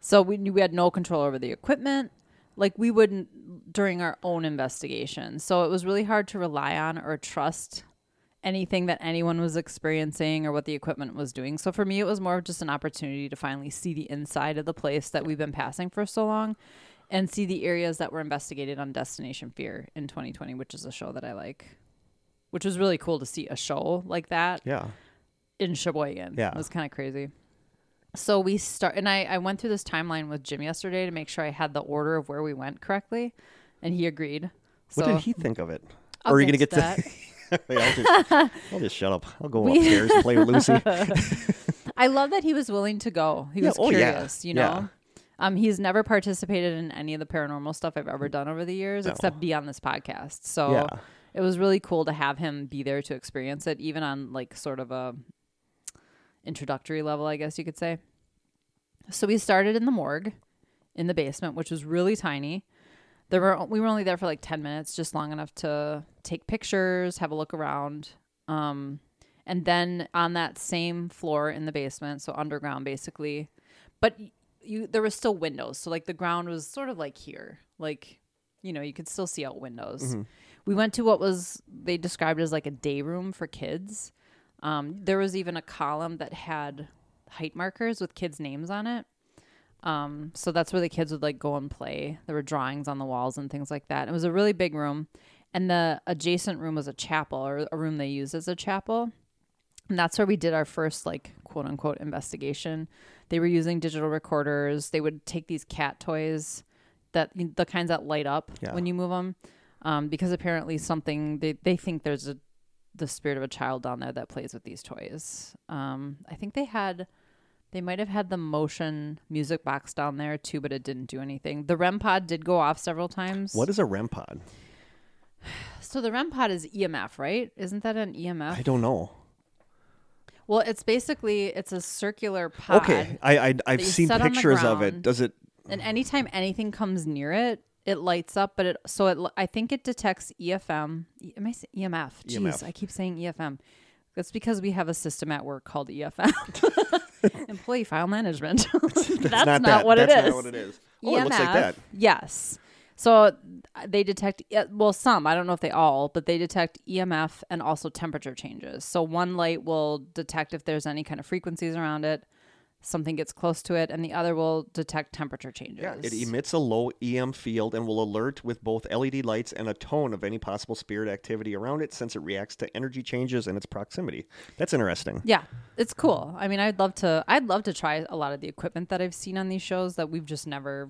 So we we had no control over the equipment, like we wouldn't during our own investigation. So it was really hard to rely on or trust anything that anyone was experiencing or what the equipment was doing. So for me, it was more of just an opportunity to finally see the inside of the place that we've been passing for so long and see the areas that were investigated on Destination Fear in 2020, which is a show that I like. Which was really cool to see a show like that Yeah. in Sheboygan. Yeah. It was kind of crazy. So we start, and I, I went through this timeline with Jim yesterday to make sure I had the order of where we went correctly, and he agreed. So What did he think of it? I'll are you gonna get to to? (laughs) Wait, I'll, just, (laughs) I'll just shut up. I'll go upstairs and play with Lucy. (laughs) I love that he was willing to go. He Yeah, was oh, yeah, curious, you know. yeah. Um, he's never participated in any of the paranormal stuff I've ever done over the years, No. except be on this podcast. So Yeah. it was really cool to have him be there to experience it, even on like sort of a introductory level, I guess you could say. So we started in the morgue in the basement, which was really tiny. There were we were only there for like ten minutes, just long enough to take pictures, have a look around. Um, and then on that same floor in the basement, so underground basically, but you there were still windows, so like the ground was sort of like here, like you know you could still see out windows. We went to what was they described as like a day room for kids. Um, there was even a column that had height markers with kids' names on it. Um, so that's where the kids would like go and play. There were drawings on the walls and things like that. It was a really big room, and the adjacent room was a chapel or a room they used as a chapel. And that's where we did our first like quote unquote investigation. They were using digital recorders. They would take these cat toys that the kinds that light up Yeah. when you move them, um, because apparently something they they think there's a the spirit of a child down there that plays with these toys. Um, I think they had They might have had the motion music box down there too, but it didn't do anything. The REM pod did go off several times. What is a REM pod? (sighs) So the REM pod is EMF, right? Isn't that an EMF? I don't know. Well, it's basically it's a circular pod. Okay, I, I I've seen pictures of it. Does it? And anytime anything comes near it, it lights up. But it so it I think it detects EFM. Am I saying EMF? Jeez, EMF. I keep saying EFM. That's because we have a system at work called EFM, (laughs) Employee File Management. (laughs) That's, not, that. what That's it is. Not what it is. Oh, it looks like EMF, that. Yes. So uh, they detect, well, some, I don't know if they all, but they detect EMF and also temperature changes. So one light will detect if there's any kind of frequencies around it, something gets close to it, and the other will detect temperature changes. Yeah, it emits a low EM field and will alert with both LED lights and a tone of any possible spirit activity around it since it reacts to energy changes in its proximity. That's interesting. Yeah, it's cool. I mean, I'd love to. I'd love to try a lot of the equipment that I've seen on these shows that we've just never,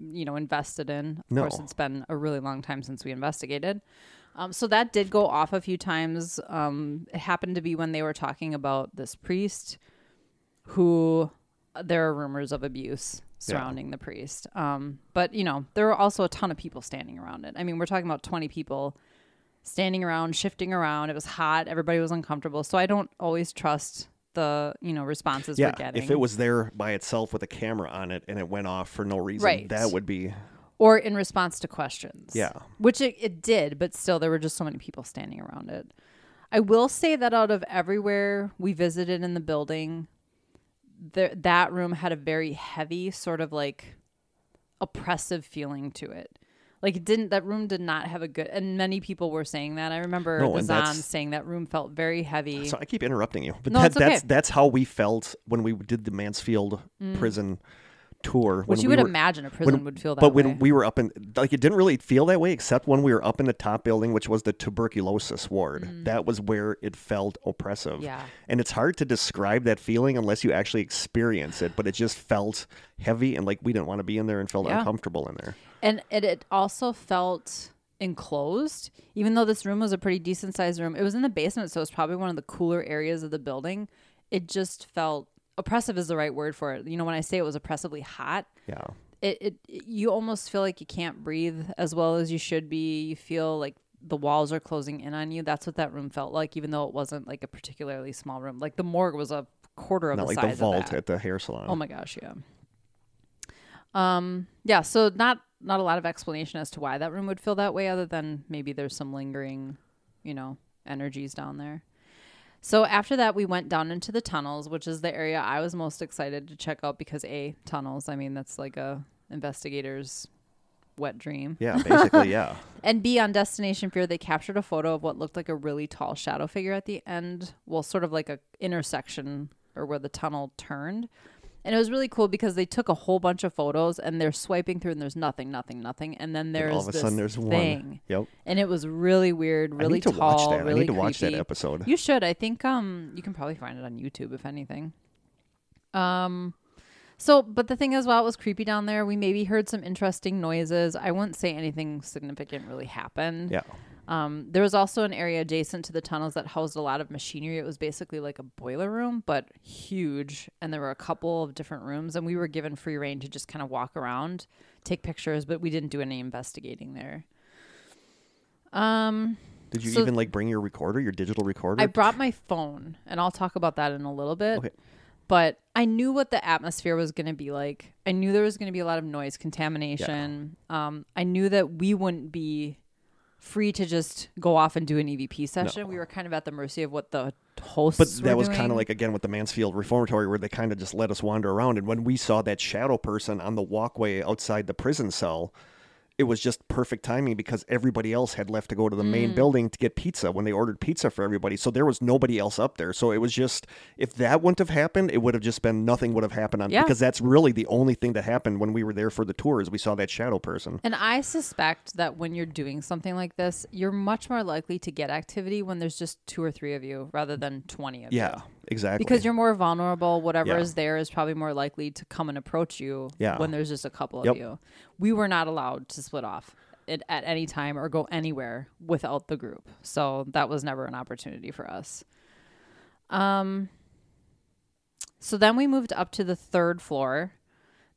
you know, invested in. Of No. course, it's been a really long time since we investigated. Um, so that did go off a few times. Um, it happened to be when they were talking about this priest, who there are rumors of abuse surrounding the priest. Um, but you know, there were also a ton of people standing around it. I mean, we're talking about twenty people standing around, shifting around. It was hot. Everybody was uncomfortable. So I don't always trust the you know responses Yeah, we're getting. if it was there by itself with a camera on it and it went off for no reason, Right. that would be or in response to questions. Yeah. Which it, it did, but still there were just so many people standing around it. I will say that out of everywhere we visited in the building, there that room had a very heavy sort of like oppressive feeling to it. Like it didn't that room did not have a good and many people were saying that. I remember No, the and Zan saying that room felt very heavy. So I keep interrupting you, but No, that, okay. that's that's how we felt when we did the Mansfield prison tour. Mm. which when you we would were- imagine a prison when- would feel that way. but way. when we were up in, like, it didn't really feel that way, except when we were up in the top building, which was the tuberculosis ward. That was where it felt oppressive. Mm. Yeah. and it's hard to describe that feeling unless you actually experience it. But it just felt heavy, and like we didn't want to be in there, and felt Yeah. uncomfortable in there. And it, it also felt enclosed, even though this room was a pretty decent sized room. It was in the basement, so it was probably one of the cooler areas of the building. It just felt oppressive is the right word for it. You know, when I say it was oppressively hot, Yeah, it, it you almost feel like you can't breathe as well as you should be. You feel like the walls are closing in on you. That's what that room felt like, even though it wasn't like a particularly small room. Like the morgue was a quarter of not the like size the vault of that. at the hair salon. Oh my gosh, yeah. Um, yeah, so not not a lot of explanation as to why that room would feel that way, other than maybe there's some lingering, you know, energies down there. So after that, we went down into the tunnels, which is the area I was most excited to check out because a tunnels. I mean, that's like a investigator's wet dream. yeah, basically, (laughs) yeah. And B on Destination Fear, they captured a photo of what looked like a really tall shadow figure at the end. Well, sort of like a intersection or where the tunnel turned. And it was really cool because they took a whole bunch of photos and they're swiping through and there's nothing, nothing, nothing. And then there's all of a this sudden, there's thing. one. Yep. And it was really weird, really I need to tall, watch that. really I need to watch that creepy. episode. You should. I think um you can probably find it on YouTube if anything. Um so but the thing is while it was creepy down there, we maybe heard some interesting noises. I wouldn't say anything significant really happened. Yeah. Um there was also an area adjacent to the tunnels that housed a lot of machinery. It was basically like a boiler room, but huge. And there were a couple of different rooms and we were given free reign to just kind of walk around, take pictures, but we didn't do any investigating there. Um Did you So- even like bring your recorder, your digital recorder? I brought my phone, and I'll talk about that in a little bit. Okay. But I knew what the atmosphere was going to be like. I knew there was going to be a lot of noise contamination. Um, I knew that we wouldn't be free to just go off and do an EVP session. We were kind of at the mercy of what the hosts. But that was kind of like again with the Mansfield Reformatory, where they kind of just let us wander around. And when we saw that shadow person on the walkway outside the prison cell, it was just perfect timing because everybody else had left to go to the Mm. main building to get pizza when they ordered pizza for everybody. So there was nobody else up there. So it was just if that wouldn't have happened, it would have just been nothing would have happened on Yeah. because that's really the only thing that happened when we were there for the tour is we saw that shadow person. And I suspect that when you're doing something like this, you're much more likely to get activity when there's just two or three of you rather than 20 of you. Yeah, exactly. Because you're more vulnerable. Whatever Yeah. is there is probably more likely to come and approach you Yeah. when there's just a couple of you. We were not allowed to split off it at any time or go anywhere without the group. So that was never an opportunity for us. Um So then we moved up to the third floor.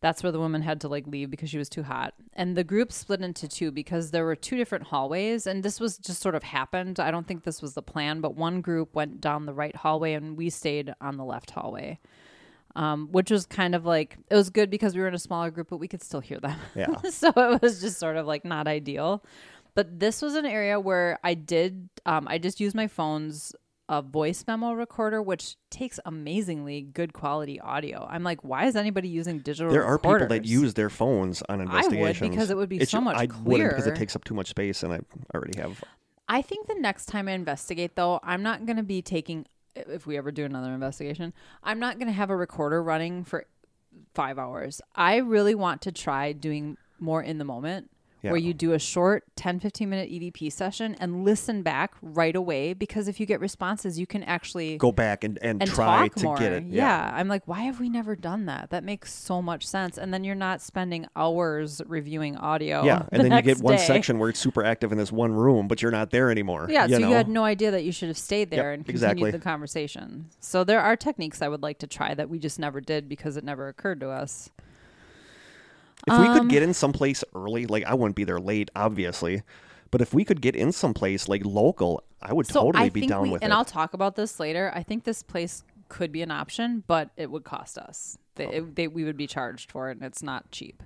That's where the woman had to like leave because she was too hot. And the group split into two because there were two different hallways and this was just sort of happened. I don't think this was the plan, but one group went down the right hallway and we stayed on the left hallway. Um, which was kind of like it was good because we were in a smaller group, but we could still hear them. Yeah. (laughs) so it was just sort of like not ideal. But this was an area where I did um, I just used my phone's a voice memo recorder, which takes amazingly good quality audio. I'm like, why is anybody using digital? There are people that use their phones on I investigations. would because it would be so much I wouldn't because it takes up too much space, and I already have. I think the next time I investigate, though, I'm not going to be taking. If we ever do another investigation, I'm not going to have a recorder running for five hours. I really want to try doing more in the moment. Yeah. Where you do a short 10 15 minute EVP session and listen back right away because if you get responses, you can actually Go back and, and, and try to more. get it. Yeah. I'm like, why have we never done that? That makes so much sense. And then you're not spending hours reviewing audio. Yeah, (laughs) the and then you get one day. section where it's super active in this one room, but you're not there anymore. Yeah, you so know? you had no idea that you should have stayed there Yep, and continued exactly. the conversation. So there are techniques I would like to try that we just never did because it never occurred to us. If we Um, could get in someplace early, like I wouldn't be there late, obviously, but if we could get in someplace like local, I would So totally I be down we, with and it. And I'll talk about this later. I think this place could be an option, but it would cost us. They, Oh. it- they, we would be charged for it, and it's not cheap.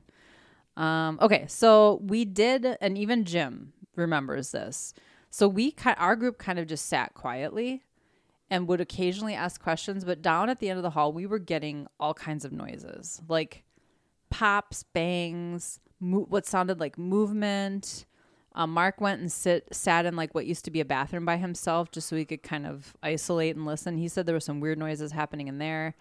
Um, okay, so we did, and even Jim remembers this. So we, our group, kind of just sat quietly and would occasionally ask questions. But down at the end of the hall, we were getting all kinds of noises, like pops, bangs, mo- what sounded like movement. Um, Mark went and sit sat in like what used to be a bathroom by himself, just so he could kind of isolate and listen. He said there were some weird noises happening in there.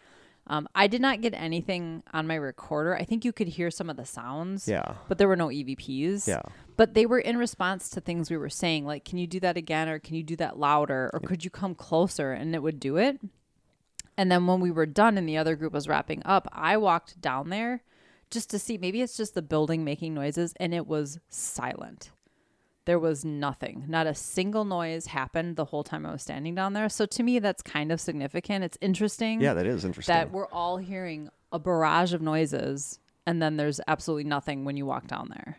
Um, I did not get anything on my recorder. I think you could hear some of the sounds. Yeah. But there were no EVPs. Yeah. But they were in response to things we were saying, like, can you do that again? Or can you do that louder? Or could you come closer? And it would do it. And then when we were done and the other group was wrapping up, I walked down there just to see maybe it's just the building making noises. And it was silent. There was nothing. Not a single noise happened the whole time I was standing down there. So to me, that's kind of significant. It's interesting yeah, that is interesting. that we're all hearing a barrage of noises and then there's absolutely nothing when you walk down there.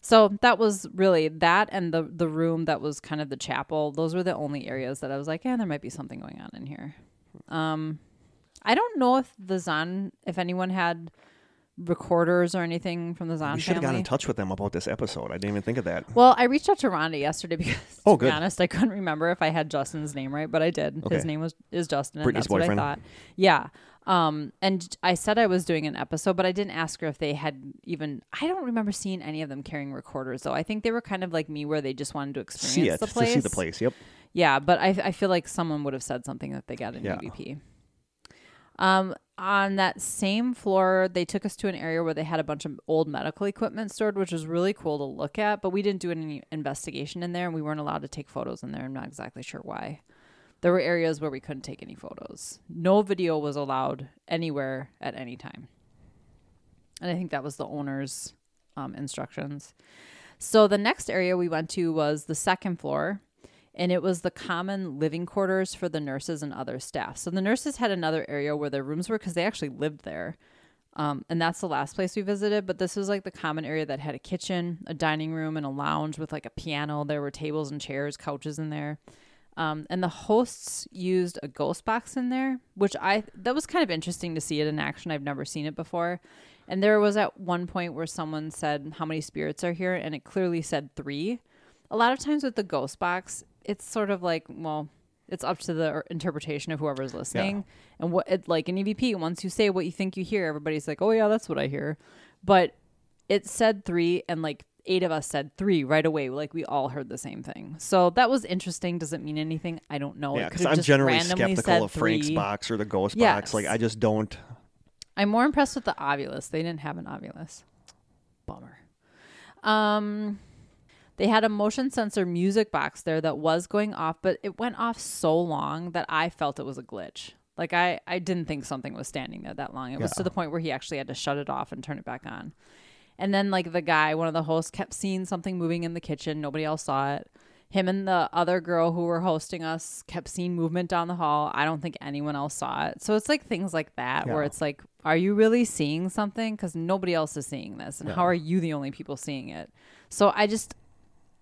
So that was really that and the the room that was kind of the chapel. Those were the only areas that I was like, yeah, there might be something going on in here. Um I don't know if the Zon if anyone had recorders or anything from the Zon we should have gotten in touch with them about this episode. I didn't even think of that. Well, I reached out to Rhonda yesterday (laughs) because, to Oh, be honest, I couldn't remember if I had Justin's name right, but I did. His name was is Justin, and Brittany's that's what boyfriend. I thought. Yeah. Um, and I said I was doing an episode, but I didn't ask her if they had even. I don't remember seeing any of them carrying recorders, though. I think they were kind of like me, where they just wanted to experience See it the place. to see the place. Yep. Yeah, but I, I feel like someone would have said something that they got an Yeah. EVP. Um, on that same floor, they took us to an area where they had a bunch of old medical equipment stored, which was really cool to look at. But we didn't do any investigation in there, and we weren't allowed to take photos in there. I'm not exactly sure why. There were areas where we couldn't take any photos. No video was allowed anywhere at any time. And I think that was the owner's um, instructions. So the next area we went to was the second floor, and it was the common living quarters for the nurses and other staff. So the nurses had another area where their rooms were because they actually lived there. Um, and that's the last place we visited. But this was like the common area that had a kitchen, a dining room, and a lounge with like a piano. There were tables and chairs, couches in there. Um, and the hosts used a ghost box in there, which I that was kind of interesting to see it in action. I've never seen it before. And there was at one point where someone said how many spirits are here, and it clearly said three. A lot of times with the ghost box, it's sort of like well, it's up to the interpretation of whoever's listening. And what it like an EVP, once you say what you think you hear, everybody's like, oh yeah, that's what I hear. But it said three, and like eight of us said three right away. Like we all heard the same thing. So that was interesting. Does it mean anything? I don't know. Yeah, because I'm generally skeptical of Frank's three. box or the ghost box. Like I just don't. I'm more impressed with the Ovilus. They didn't have an Ovilus. Bummer. Um, they had a motion sensor music box there that was going off, but it went off so long that I felt it was a glitch. Like I, I didn't think something was standing there that long. It was to the point where he actually had to shut it off and turn it back on. And then like the guy, one of the hosts, kept seeing something moving in the kitchen. Nobody else saw it. him and the other girl who were hosting us kept seeing movement down the hall. I don't think anyone else saw it. So it's like things like that where it's like, are you really seeing something? Because nobody else is seeing this. And Yeah. how are you the only people seeing it? So I just,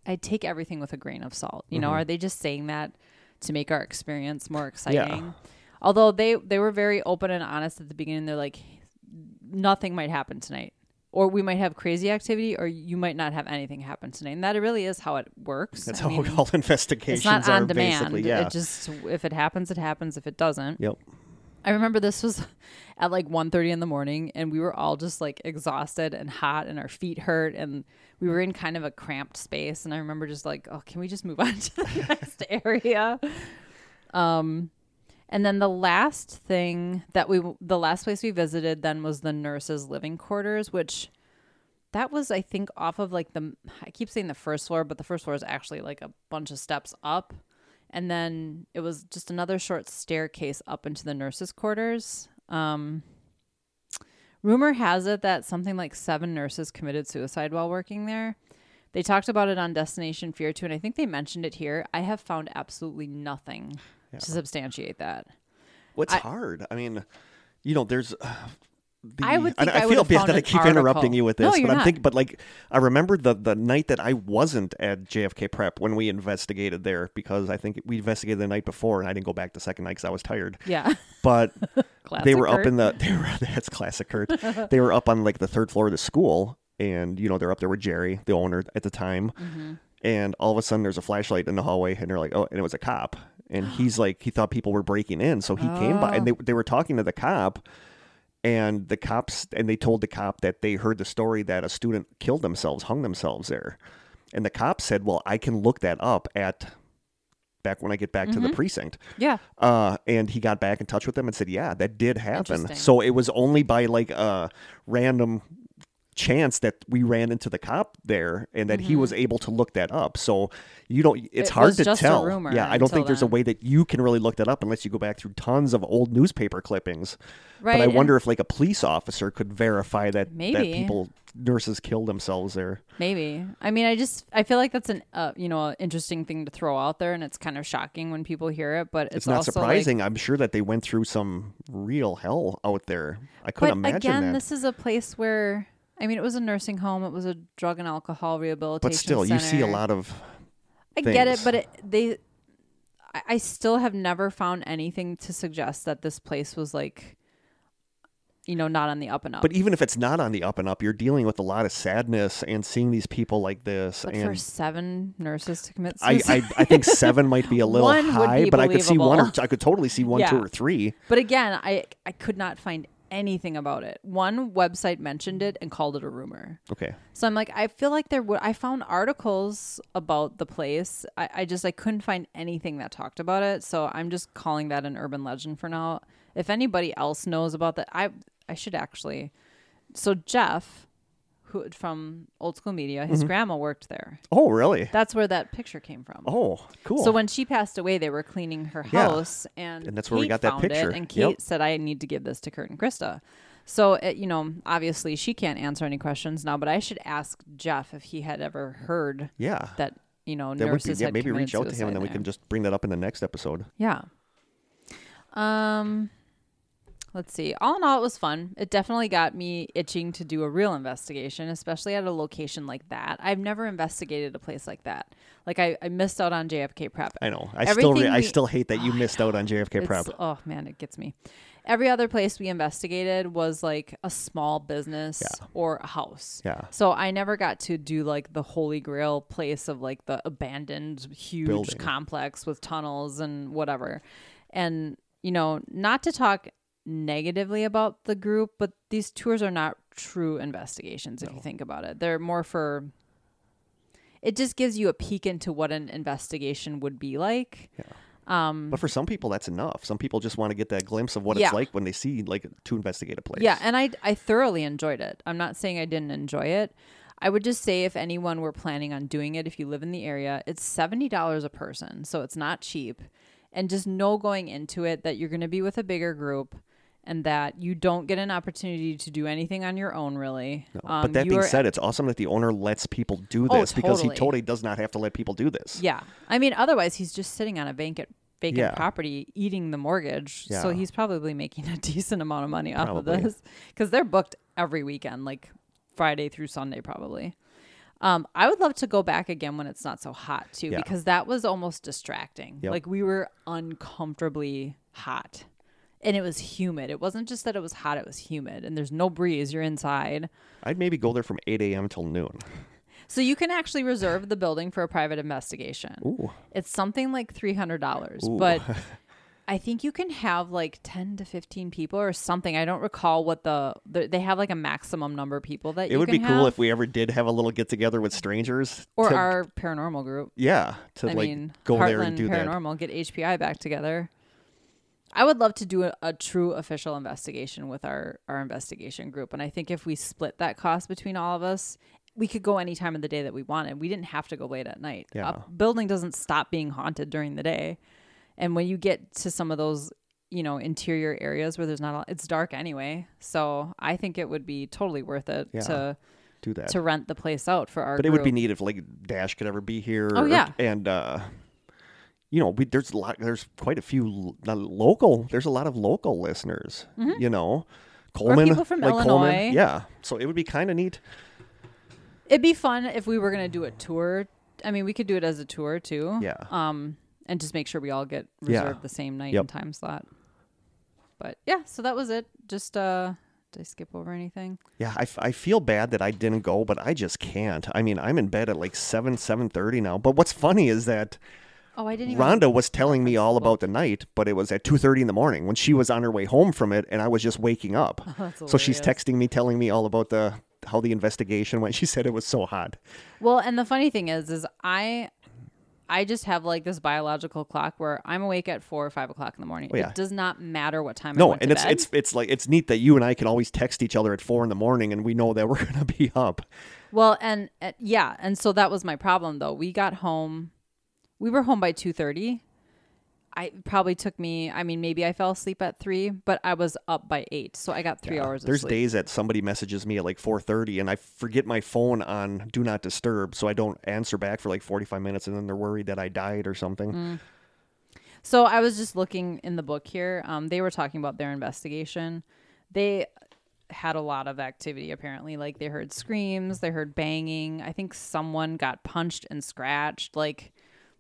I take everything with a grain of salt. You know, Mhm. are they just saying that to make our experience more exciting? Although they they were very open and honest at the beginning. They're like, nothing might happen tonight. Or we might have crazy activity, or you might not have anything happen tonight. And that really is how it works. That's I how mean, all (laughs) investigations it's not are on demand. basically. Yeah. It just if it happens, it happens. If it doesn't, Yep. I remember this was (laughs) at like 1.30 in the morning and we were all just like exhausted and hot and our feet hurt and we were in kind of a cramped space and I remember just like, oh, can we just move (laughs) on to the (laughs) next area? Um and then the last thing that we the last place we visited then was the nurses living quarters which that was I think off of like the I keep saying the first floor but the first floor is actually like a bunch of steps up and then it was just another short staircase up into the nurses' quarters. Um, rumor has it that something like seven nurses committed suicide while working there. They talked about it on Destination Fear too, and I think they mentioned it here. I have found absolutely nothing Yeah. to substantiate that. What's I- hard? I mean, you know, there's. Uh, the, I would I I would feel bad that I keep interrupting you with No, this, you're but I'm not. thinking. But like, I remember the the night that I wasn't at JFK Prep when we investigated there because I think we investigated the night before and I didn't go back the second night because I was tired. Yeah. (laughs) But (laughs) they were up in the. (laughs) They were that's classic Kurt. they were up on like the third floor of the school, and you know they're up there with Jerry, the owner at the time, Mm-hmm. and all of a sudden there's a flashlight in the hallway, and they're like, oh, and it was a cop, and (gasps) he's like, he thought people were breaking in, so he came by, and they they were talking to the cop. And the cops, and they told the cop that they heard the story that a student killed themselves, hung themselves there. And the cop said, Well, I can look that up at back when I get back to Mm-hmm. the precinct. Yeah. Uh, and he got back in touch with them and said, "Yeah, that did happen." So it was only by like a random chance that we ran into the cop there, and that he was able to look that up. So you don't. It's Mm-hmm. It hard to tell. yeah, I don't think there's a way that you can really look that up unless you go back through tons of old newspaper clippings. Right. But I wonder if like a police officer could verify that that people nurses killed themselves there. Maybe. I mean, I just I feel like that's an uh, you know, an interesting thing to throw out there and it's kind of shocking when people hear it, but it's, It's, not also like- surprising. I'm sure that they went through some real hell out there. I But couldn't imagine again, that. this is a place where I mean, it was a nursing home. It was a drug and alcohol rehabilitation. but still, you see a lot of I get it, but it, they, I, I still have never found anything to suggest that this place was like, you know, not on the up and up. But even if it's not on the up and up, you're dealing with a lot of sadness and seeing these people like this. But for seven nurses to commit suicide, I, I think seven might be a (laughs) little high, but I could see one or. I could totally see one, two, or three. but again, I I could not find anything about it. One website mentioned it and called it a rumor. Okay, So I'm like, I feel like there would. I found articles about the place. I, I just I couldn't find anything that talked about it. So I'm just calling that an urban legend for now. If anybody else knows about that, I I should actually. So Jeff, who from Old School Media, his grandma worked there. oh really? That's where that picture came from. Oh, cool. So when she passed away, they were cleaning her Yeah. house, and And that's where we got that picture. It, and Kate Yep. said, "I need to give this to Kurt and Krista." So it, you know, obviously she can't answer any questions now, but I should ask Jeff if he had ever heard yeah, that you know that would be nurses yeah. had Maybe reach out to him and then we can just bring that up in the next episode. Yeah. Um let's see. All in all it was fun. It definitely got me itching to do a real investigation, especially at a location like that. I've never investigated a place like that. Like I, I missed out on JFK prep. I know. I still re- Everything I still hate that you missed out on JFK prep. Oh man, it gets me. Every other place we investigated was like a small business Yeah. or a house. Yeah. So I never got to do like the holy grail place of like the abandoned huge Building. complex with tunnels and whatever. And you know, not to talk negatively about the group, but these tours are not true investigations if you think about it. They're more for it just gives you a peek into what an investigation would be like. Um But for some people, that's enough. Some people just want to get that glimpse of what Yeah. it's like when they see like to investigate a place. Yeah, and I I thoroughly enjoyed it. I'm not saying I didn't enjoy it. I would just say if anyone were planning on doing it, if you live in the area, it's seventy dollars a person, so it's not cheap. And just know going into it that you're going to be with a bigger group. And that you don't get an opportunity to do anything on your own, really. No. Um, but that being said, it's awesome that the owner lets people do Oh, this because he totally. does not have to let people do this. Yeah. I mean, otherwise, he's just sitting on a vacant vacant Yeah. property eating the mortgage. So he's probably making a (laughs) decent amount of money off Probably. of this because they're booked every weekend, like Friday through Sunday, probably. Um, I would love to go back again when it's not so hot too, Yeah. because that was almost distracting. Yep. Like we were uncomfortably hot. And it was humid. It wasn't just that it was hot, it was humid. And there's no breeze. You're inside. I'd maybe go there from 8 a.m. till noon. So you can actually reserve the building for a private investigation. Ooh. It's something like three hundred dollars, but (laughs) I think you can have like ten to fifteen people or something. I don't recall what the, the they have like a maximum number of people that It would be cool have, if we ever did have a little get together with strangers. or to, our paranormal group. yeah, to I like mean, go Heartland there and do that. Paranormal get HPI back together. I would love to do a, a true official investigation with our our investigation group, and I think if we split that cost between all of us, we could go any time of the day that we wanted. We didn't have to go late at night. Yeah. A building doesn't stop being haunted during the day, and when you get to some of those, you know, interior areas where there's not, a, it's dark anyway. So I think it would be totally worth it Yeah. to Do that. to rent the place out for our. but it would be neat if like Dash could ever be here. Oh, or- yeah. and uh, you know, we, there's a lot. There's quite a few local. There's a lot of local listeners. You know, Coleman, Mm-hmm. people from like Illinois. Coleman. Yeah, so it would be kind of neat. It'd be fun if we were gonna do a tour. I mean, we could do it as a tour too. Yeah. Um, and just make sure we all get Yeah. reserved the same night Yep. and time slot. But yeah, so that was it. Just uh, did I skip over anything? Yeah, I, f- I feel bad that I didn't go, but I just can't. I mean, I'm in bed at like seven, seven thirty now. But what's funny is that Oh, I didn't. Even Rhonda was telling me all about the night, but it was at two thirty in the morning when she was on her way home from it, and I was just waking up. (laughs) So she's texting me, telling me all about the how the investigation went. (laughs) She said it was so hot. Well, and the funny thing is, is I, I just have like this biological clock where I'm awake at four or five o'clock in the morning. Oh, yeah. It does not matter what time. I No, and it's bed. it's it's like it's neat that you and I can always text each other at four in the morning, and we know that (laughs) we're gonna be up. Well, and uh, yeah, and so that was my problem though. We got home, we were home by two thirty. I probably took me. I mean, maybe I fell asleep at three, but I was up by eight, so I got three Yeah. hours. Of There's days that somebody messages me at like 4:30 and I forget my phone on do not disturb, so I don't answer back for like 45 minutes and then they're worried that I died or something. Mm. So I was just looking in the book here. Um, they were talking about their investigation. They had a lot of activity apparently. Like they heard screams, they heard banging. I think someone got punched and scratched. Like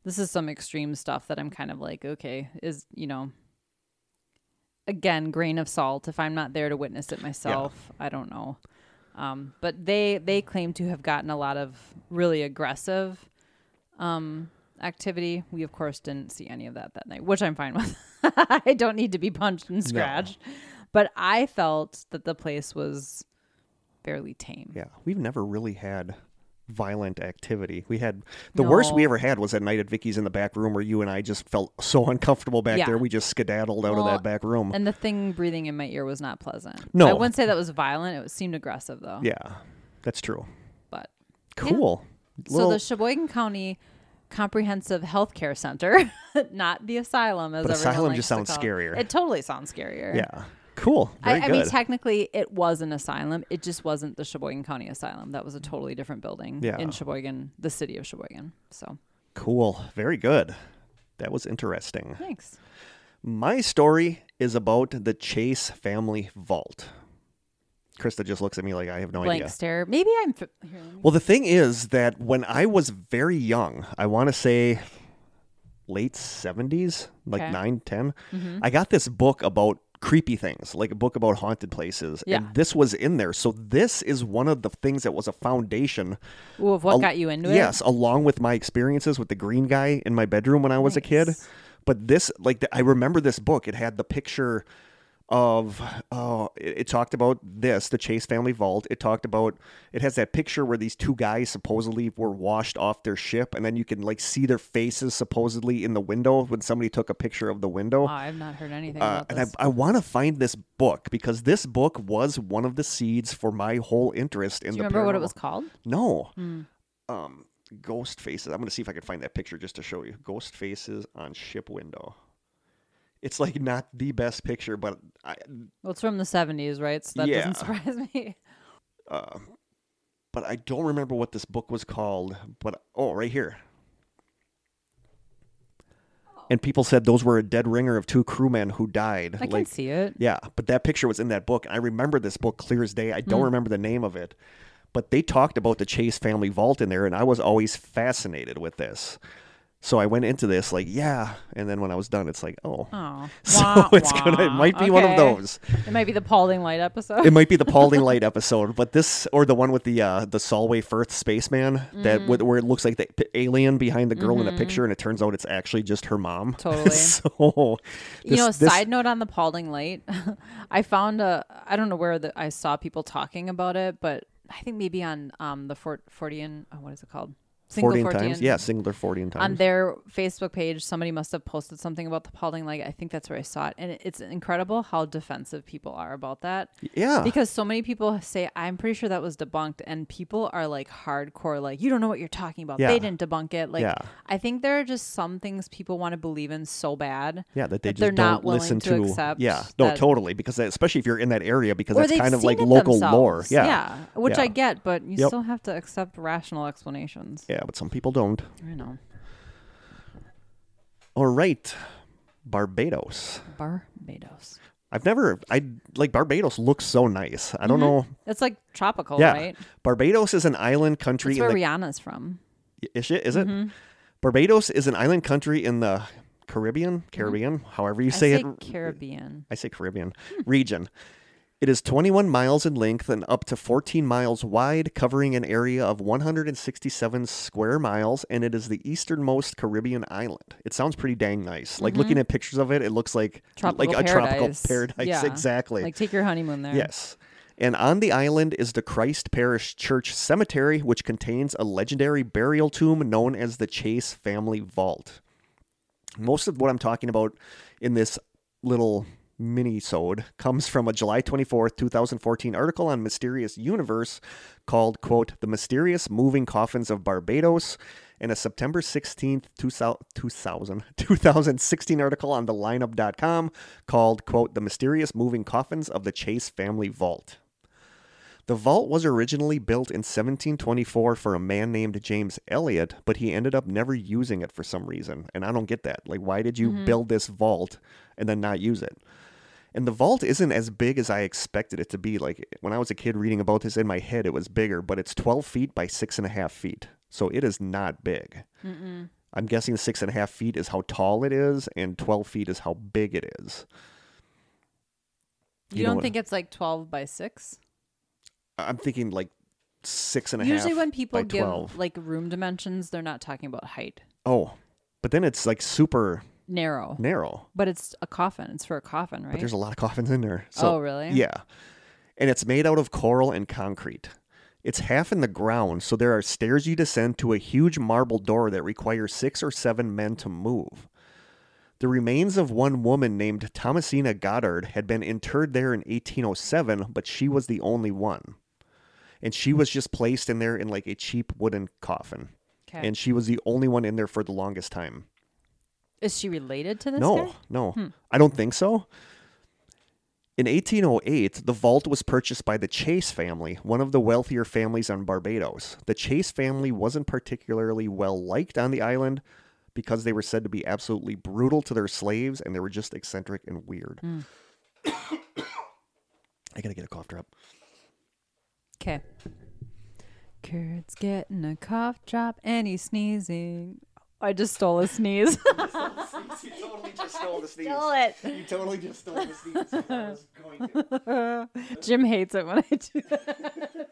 this is some extreme stuff that I'm kind of like, okay, is you know, again, grain of salt. If I'm not there to witness it myself, I don't know. Um, but they they claim to have gotten a lot of really aggressive um, activity. We of course didn't see any of that that night, which I'm fine with. (laughs) I don't need to be punched and scratched, but I felt that the place was fairly tame. Yeah, we've never really had violent activity. We had the worst we ever had was that night at Vicky's in the back room where you and I just felt so (laughs) uncomfortable back Yeah. there. We just skedaddled out Well, of that back room. And the thing breathing in my ear was not pleasant. No. I wouldn't say that was violent. It seemed aggressive though. yeah, that's true. But Cool. so Little- the Sheboygan County Comprehensive Health Care Center, (laughs) not the asylum, as But asylum just sounds it. scarier. It totally sounds scarier. yeah, cool. I, I mean, technically, it was an asylum. It just wasn't the Sheboygan County Asylum. That was a totally different building Yeah. in Sheboygan, the city of Sheboygan. So, cool. Very good. That was interesting. thanks. My story is about the Chase family vault. Krista just looks at me like I have no Blank idea. stare. Maybe I'm. F- here, Well, the thing is that when I was very young, I want to say late 70s, like Okay. Mm-hmm. nine, ten, I got this book about creepy things, like a book about haunted places. Yeah. And this was in there. So this is one of the things that was a foundation. Ooh, of what al- got you into it? Yes, along with my experiences with the green guy in my bedroom when I was a kid. But this, like, the, I remember this book. It had the picture of, oh, it, it talked about this, the Chase family vault. It talked about, it has that picture where these two guys supposedly were washed off their ship, and then you can, like, see their faces supposedly in the window when somebody took a picture of the window. Oh, I've not heard anything Uh, and I. I want to find this book because this book was one of the seeds for my whole interest in Do you the remember what it was called? No. Hmm. Um, ghost faces. I'm going to see if I can find that picture just to show you. Ghost faces on ship window. It's like not the best picture, but I, Well, it's from the 70s, right? So that Yeah. doesn't surprise me. uh, but I don't remember what this book was called. But oh, right here. And people said those were a dead ringer of two crewmen who died. I can see it. yeah, but that picture was in that book. I remember this book clear as day. I don't remember the name of it, but they talked about the Chase family vault in there, and I was always fascinated with this. So I went into this like, yeah, and then when I was done, it's like, oh, Oh. (laughs) so Wah, it's gonna, it might be one of those. It might be the Paulding Light episode. It might be the Paulding Light (laughs) episode, but this or the one with the uh, the Solway Firth spaceman that Mm. with, where it looks like the alien behind the girl in the picture, and it turns out it's actually just her mom. Mm-hmm. (laughs) Totally. so, you know, this- this- side note on the Paulding Light, I found a, I don't know where the, I saw people talking about it, but I think maybe on um the Fort Fortean, oh, what is it called? Fortean Fortean- times, yeah, singular Fortean times. On their Facebook page, somebody must have posted something about the Paulding Light. I think that's where I saw it, and it's incredible how defensive people are about that. yeah, because so many people say I'm pretty sure that was debunked, and people are like hardcore, like you don't know what you're talking about. Yeah. They didn't debunk it. Like Yeah. I think there are just some things people want to believe in so bad, yeah, that they that just they're don't not listen to accept Yeah, no, totally, because that, especially if you're in that area, because that's kind of like local lore. themselves. Yeah, which Yeah. I get, but you Yep. still have to accept rational explanations. yeah, but some people don't. I know. All right, Barbados. Barbados. I've never, I like Barbados looks so nice. I don't know. It's like tropical, Yeah, right? Barbados is an island country That's in where the Rihanna's from. Is it? Is it? Mm-hmm. Barbados is an island country in the Caribbean, Caribbean, however you Mm-hmm. I say, say it. Caribbean. I say Caribbean region. It is 21 miles in length and up to 14 miles wide, covering an area of 167 square miles, and it is the easternmost Caribbean island. It sounds pretty dang nice. Like looking mm-hmm. at pictures of it, it looks like Tropical like a tropical paradise. paradise. Yeah. Exactly. Like take your honeymoon there. Yes. And on the island is the Christ Parish Church Cemetery, which contains a legendary burial tomb known as the Chase Family Vault. Most of what I'm talking about in this little mini-sode comes from a July 24th, 2014 article on Mysterious Universe called, quote, The Mysterious Moving Coffins of Barbados, and a September 16th, 2000, (laughs) 2000 2016 article on thelineup.com called, quote, The Mysterious Moving Coffins of the Chase Family Vault. The vault was originally built in 1724 for a man named James Elliot, but he ended up never using it for some reason. And I don't get that. Like, why did you mm-hmm. build this vault and then not use it? And the vault isn't as big as I expected it to be. Like, when I was a kid reading about this in my head, it was bigger, but it's 12 feet by six and a half feet. So it is not big. I'm guessing six and a half feet is how tall it is, and 12 feet is how big it is. You, You don't think it's like 12 by 6? I'm thinking like six and a half. Usually when people give 12. like room dimensions, they're not talking about height. Oh, but then it's like super Narrow. narrow. But it's a coffin. It's for a coffin, right? But there's a lot of coffins in there. So, oh, really? Yeah. And it's made out of coral and concrete. It's half in the ground, so there are stairs you descend to a huge marble door that requires six or seven men to move. The remains of one woman named Thomasina Goddard had been interred there in 1807, but she was the only one. And she was just placed in there in like a cheap wooden coffin. Okay. And she was the only one in there for the longest time. Is she related to this No, guy? no. Hmm. I don't think so. In 1808, the vault was purchased by the Chase family, one of the wealthier families on Barbados. The Chase family wasn't particularly well liked on the island because they were said to be absolutely brutal to their slaves and they were just eccentric and weird. Hmm. (coughs) I gotta get a cough drop. Okay. Kurt's getting a cough drop and he's sneezing. I just stole a sneeze. (laughs) (laughs) you totally just stole the sneeze. Stole it. You totally just stole the sneeze. I was going to. (laughs) Jim hates it when I do that.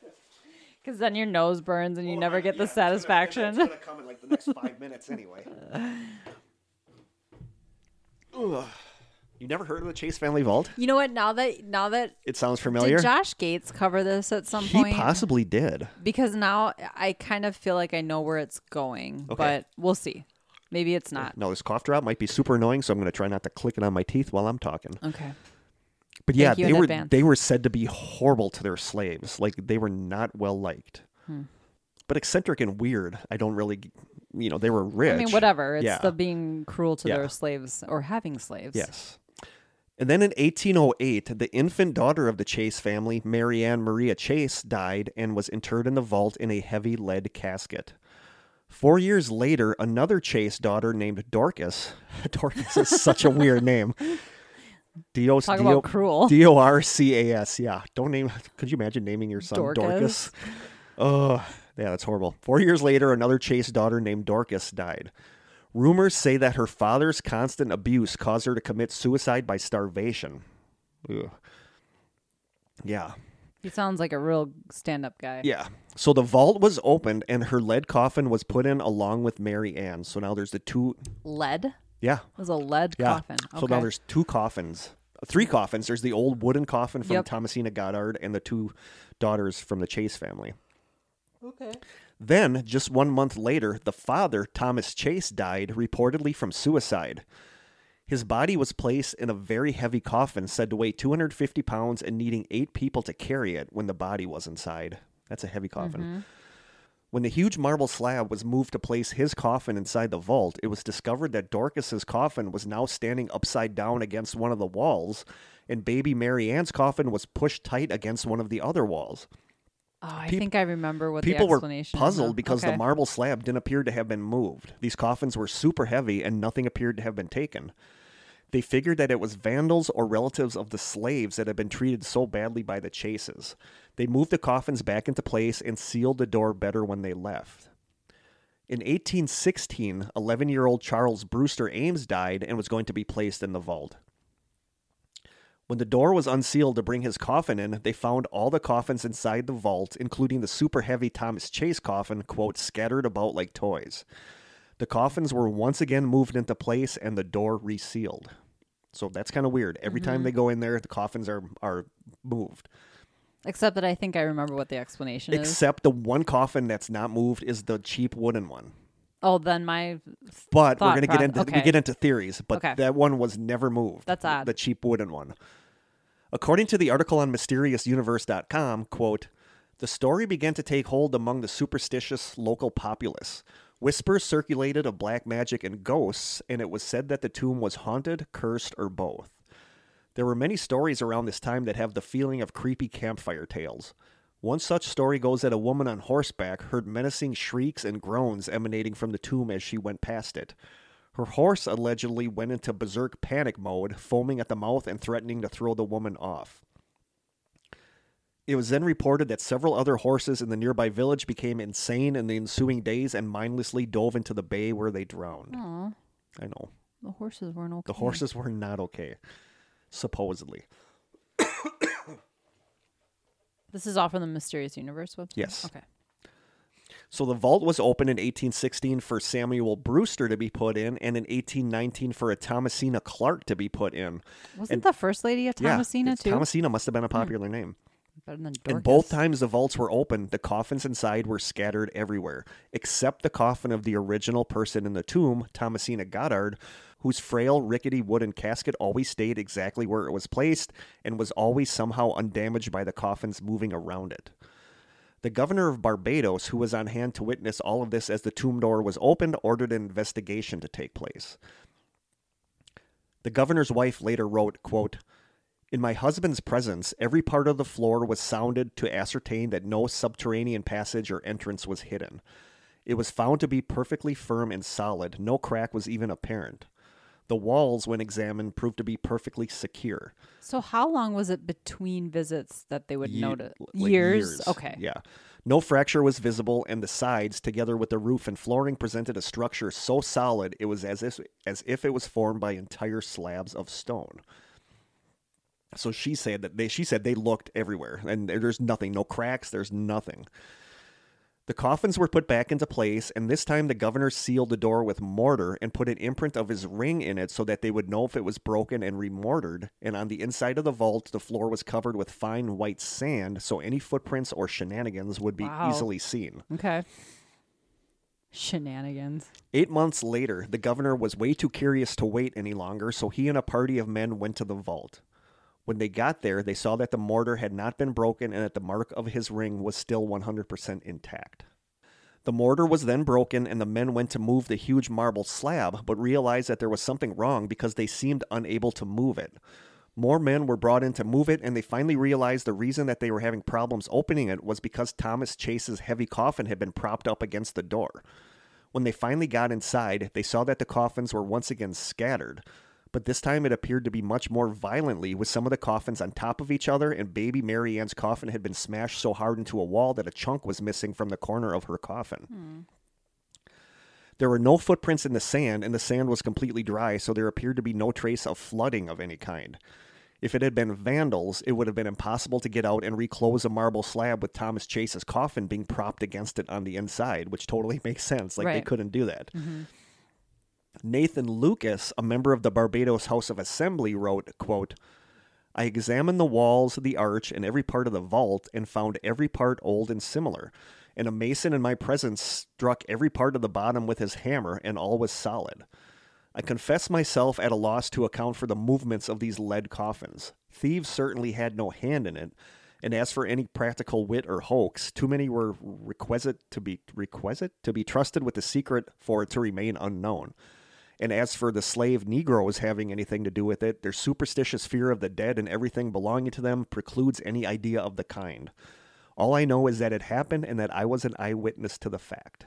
Because then your nose burns and you never get the satisfaction. It's gonna come in like the next five minutes anyway. Ugh. You never heard of the Chase Family Vault? You know what? Now that now that It sounds familiar. did Josh Gates cover this at some he point? He possibly did. because now I kind of feel like I know where it's going, Okay. but we'll see. Maybe it's not. No, this cough drop might be super annoying, so I'm going to try not to click it on my teeth while I'm talking. Okay. But yeah, they were advance. they were said to be horrible to their slaves. Like they were not well liked. Hmm. But eccentric and weird. I don't really, you know, they were rich. I mean, whatever. It's Yeah. the being cruel to Yeah. their slaves or having slaves. Yes. And then in 1808, the infant daughter of the Chase family, Marianne Maria Chase, died and was interred in the vault in a heavy lead casket. Four years later, another Chase daughter named Dorcas. (laughs) Dorcas is such a weird name. (laughs) D O Talk about cruel. D O R C A S. Yeah. Don't name. Could you imagine naming your son Dorcas. Dorcas? Oh, yeah, that's horrible. Four years later, another Chase daughter named Dorcas died. Rumors say that her father's constant abuse caused her to commit suicide by starvation. Ugh. Yeah. He sounds like a real stand-up guy. Yeah. So the vault was opened and her lead coffin was put in along with Mary Ann. So now there's the two. Lead. Yeah. It was a lead Yeah. coffin. So now there's two coffins, three coffins. There's the old wooden coffin from Yep. Thomasina Goddard and the two daughters from the Chase family. okay. Then, just one month later, the father, Thomas Chase, died, reportedly from suicide. His body was placed in a very heavy coffin, said to weigh 250 pounds and needing eight people to carry it when the body was inside. That's a heavy coffin. Mm-hmm. When the huge marble slab was moved to place his coffin inside the vault, it was discovered that Dorcas's coffin was now standing upside down against one of the walls, and baby Mary Ann's coffin was pushed tight against one of the other walls. Oh, I Peop- think I remember what People the were puzzled because Okay. the marble slab didn't appear to have been moved. These coffins were super heavy and nothing appeared to have been taken. They figured that it was vandals or relatives of the slaves that had been treated so badly by the chases. They moved the coffins back into place and sealed the door better when they left. In 1816, 11 year old Charles Brewster Ames died and was going to be placed in the vault. When the door was unsealed to bring his coffin in, they found all the coffins inside the vault, including the super heavy Thomas Chase coffin, quote, scattered about like toys. The coffins were once again moved into place and the door resealed. So that's kind of weird. Every time mm-hmm. they go in there, the coffins are, are moved. Except that I think I remember what the explanation is. Except the one coffin that's not moved is the cheap wooden one. Oh, then my But we're gonna get into we get into theories, but Okay. that one was never moved. That's odd. The cheap wooden one. According to the article on mysteriousuniverse.com, quote, the story began to take hold among the superstitious local populace. Whispers circulated of black magic and ghosts, and it was said that the tomb was haunted, cursed, or both. There were many stories around this time that have the feeling of creepy campfire tales. One such story goes that a woman on horseback heard menacing shrieks and groans emanating from the tomb as she went past it. Her horse allegedly went into berserk panic mode, foaming at the mouth and threatening to throw the woman off. It was then reported that several other horses in the nearby village became insane in the ensuing days and mindlessly dove into the bay where they drowned. Aw, I know. the horses weren't okay. The horses were not okay, supposedly. This is off of the Mysterious Universe website. Yes. Okay. So the vault was opened in 1816 for Samuel Brewster to be put in, and in 1819 for a Thomasina Clark to be put in. Wasn't And- the first lady a Thomasina yeah, too? Thomasina must have been a hmm. popular name. And both times the vaults were open, the coffins inside were scattered everywhere, except the coffin of the original person in the tomb, Thomasina Goddard, whose frail, rickety wooden casket always stayed exactly where it was placed and was always somehow undamaged by the coffins moving around it. The governor of Barbados, who was on hand to witness all of this as the tomb door was opened, ordered an investigation to take place. The governor's wife later wrote, quote, in my husband's presence, every part of the floor was sounded to ascertain that no subterranean passage or entrance was hidden. It was found to be perfectly firm and solid, no crack was even apparent. The walls, when examined, proved to be perfectly secure. So how long was it between visits that they would Ye- notice? like years? Okay. Yeah. No fracture was visible, and the sides, together with the roof and flooring, presented a structure so solid it was as if as if it was formed by entire slabs of stone. So she said that they she said they looked everywhere, and there's nothing, no cracks, there's nothing. The coffins were put back into place, and this time the governor sealed the door with mortar and put an imprint of his ring in it so that they would know if it was broken and remortared. And on the inside of the vault, the floor was covered with fine white sand, so any footprints or shenanigans would be Wow. easily seen. Okay. Shenanigans. Eight months later, the governor was way too curious to wait any longer, so he and a party of men went to the vault. When they got there, they saw that the mortar had not been broken and that the mark of his ring was still 100% intact. The mortar was then broken, and the men went to move the huge marble slab, but realized that there was something wrong because they seemed unable to move it. More men were brought in to move it, and they finally realized the reason that they were having problems opening it was because Thomas Chase's heavy coffin had been propped up against the door. When they finally got inside, they saw that the coffins were once again scattered, but this time it appeared to be much more violently, with some of the coffins on top of each other, and baby Mary Ann's coffin had been smashed so hard into a wall that a chunk was missing from the corner of her coffin. Hmm. There were no footprints in the sand, and the sand was completely dry, so there appeared to be no trace of flooding of any kind. If it had been vandals, it would have been impossible to get out and reclose a marble slab with Thomas Chase's coffin being propped against it on the inside, which totally (laughs) makes sense. Like they couldn't do that. Mm-hmm. Nathan Lucas, a member of the Barbados House of Assembly, wrote, quote, I examined the walls, the arch, and every part of the vault, and found every part old and similar. And a mason in my presence struck every part of the bottom with his hammer, and all was solid. I confess myself at a loss to account for the movements of these lead coffins. Thieves certainly had no hand in it, and as for any practical wit or hoax, too many were requisite to be requisite to be trusted with the secret for it to remain unknown. And as for the slave Negroes having anything to do with it, their superstitious fear of the dead and everything belonging to them precludes any idea of the kind. All I know is that it happened and that I was an eyewitness to the fact.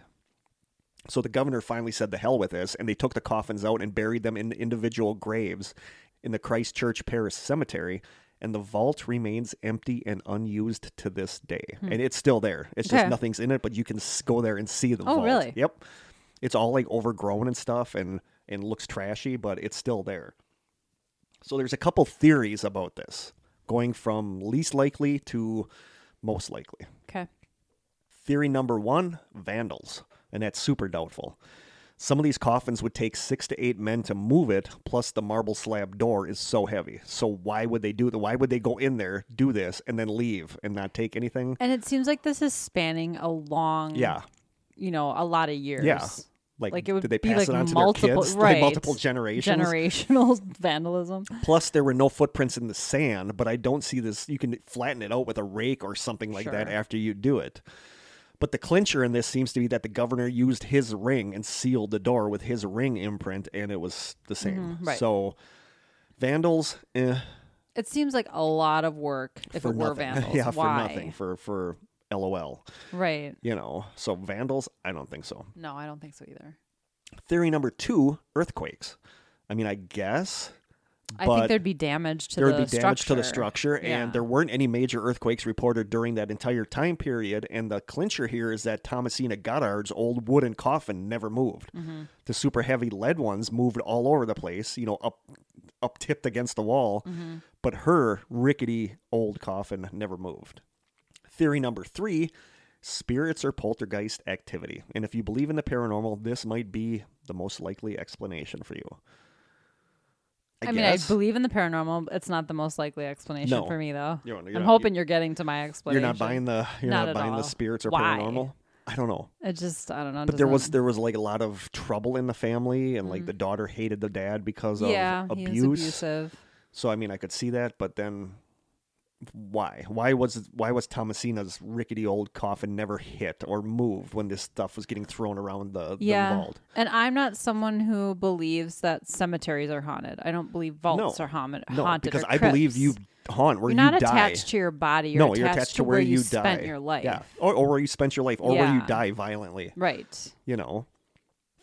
So the governor finally said the hell with this, and they took the coffins out and buried them in individual graves in the Christchurch Parish Cemetery, and the vault remains empty and unused to this day. Hmm. And it's still there. It's just Okay. nothing's in it, but you can go there and see the Oh, vault. really? Yep. It's all like overgrown and stuff and and looks trashy, but it's still there. So there's a couple theories about this, going from least likely to most likely. Okay. Theory number one vandals, and that's super doubtful. Some of these coffins would take six to eight men to move it, plus the marble slab door is so heavy. So why would they do that? Why would they go in there, do this, and then leave and not take anything? And it seems like this is spanning a long, Yeah. you know, a lot of years. Yeah. Like, Like it would did they be pass like it on to multiple, their kids? right? Like multiple generations? Generational (laughs) vandalism. Plus, there were no footprints in the sand, but I don't see this. You can flatten it out with a rake or something like that after you do it. But the clincher in this seems to be that the governor used his ring and sealed the door with his ring imprint, and it was the same. Mhm, right. So, vandals, eh, It seems like a lot of work if for it were nothing. (laughs) vandals. yeah, Why? for nothing. For for LOL. Right. You know, so vandals, I don't think so. No, I don't think so either. Theory number two: earthquakes. I mean, I guess. I think there'd be damage to there the would be damage to the structure. structure, Yeah. and there weren't any major earthquakes reported during that entire time period. And the clincher here is that Thomasina Goddard's old wooden coffin never moved. Mm-hmm. The super heavy lead ones moved all over the place, you know, up up tipped against the wall, Mm-hmm. but her rickety old coffin never moved. Theory number three spirits or poltergeist activity. And if you believe in the paranormal, this might be the most likely explanation for you. I, I, mean. I believe in the paranormal. It's not the most likely explanation No. for me, though. You're- you're I'm not- hoping you're getting to my explanation. You're not buying the you're Not not, buying the spirits or Why? paranormal. I don't know, It just, I don't know. but there was there was like a lot of trouble in the family, and like the daughter hated the dad because of Mm. yeah, abuse. abusive. So I mean, I could see that, but then why? Why was why was Thomasina's rickety old coffin never hit or moved when this stuff was getting thrown around the, Yeah. the vault? And I'm not someone who believes that cemeteries are haunted. I don't believe vaults No. are haunted. No, because I believe you haunt where You're you not die. attached to your body. You're no, attached you're attached to where, you, die. spent your life. Yeah, or, or where you spent your life, or where you die violently. Right. you know.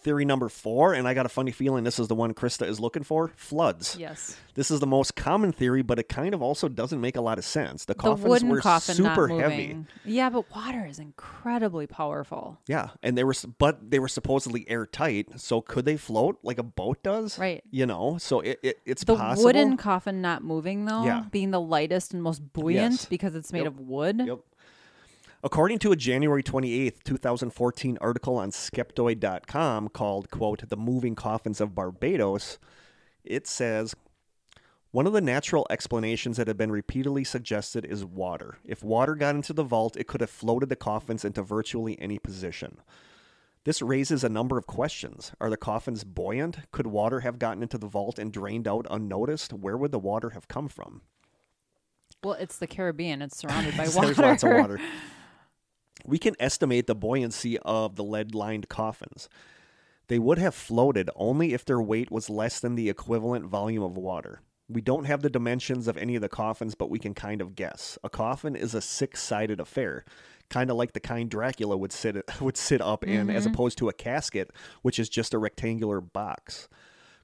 Theory number four, and I got a funny feeling this is the one Krista is looking for floods. Yes. This is the most common theory, but it kind of also doesn't make a lot of sense. The The coffins were coffin super heavy. Yeah, but water is incredibly powerful. Yeah, and they were, but they were supposedly airtight. So could they float like a boat does? Right. You know, so it, it it's The possible. wooden coffin not moving though, Yeah. being the lightest and most buoyant Yes. because it's made Yep. of wood. Yep. According to a January 28th, 2014 article on Skeptoid.com called, quote, The Moving Coffins of Barbados, it says, one of the natural explanations that have been repeatedly suggested is water. If water got into the vault, it could have floated the coffins into virtually any position. This raises a number of questions. Are the coffins buoyant? Could water have gotten into the vault and drained out unnoticed? Where would the water have come from? Well, it's the Caribbean. It's surrounded (laughs) by There's lots of water. (laughs) We can estimate the buoyancy of the lead lined coffins. They would have floated only if their weight was less than the equivalent volume of water. We don't have the dimensions of any of the coffins, but we can kind of guess. A coffin is a six-sided affair, kind of like the kind Dracula would sit (laughs) would sit up in, as mm-hmm. opposed to a casket, which is just a rectangular box.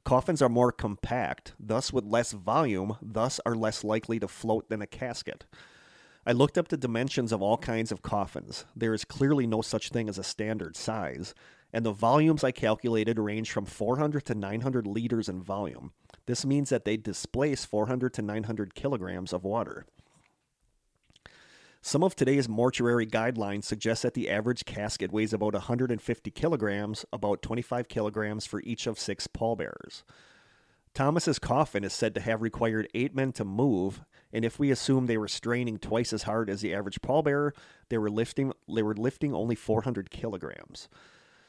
Coffins are more compact, thus with less volume, thus are less likely to float than a casket. I looked up the dimensions of all kinds of coffins. There is clearly no such thing as a standard size, and the volumes I calculated range from 400 to 900 liters in volume. This means that they displace 400 to 900 kilograms of water. Some of today's mortuary guidelines suggest that the average casket weighs about 150 kilograms, about 25 kilograms for each of six pallbearers. Thomas's coffin is said to have required eight men to move, and if we assume they were straining twice as hard as the average pallbearer, they were lifting they were lifting only 400 kilograms.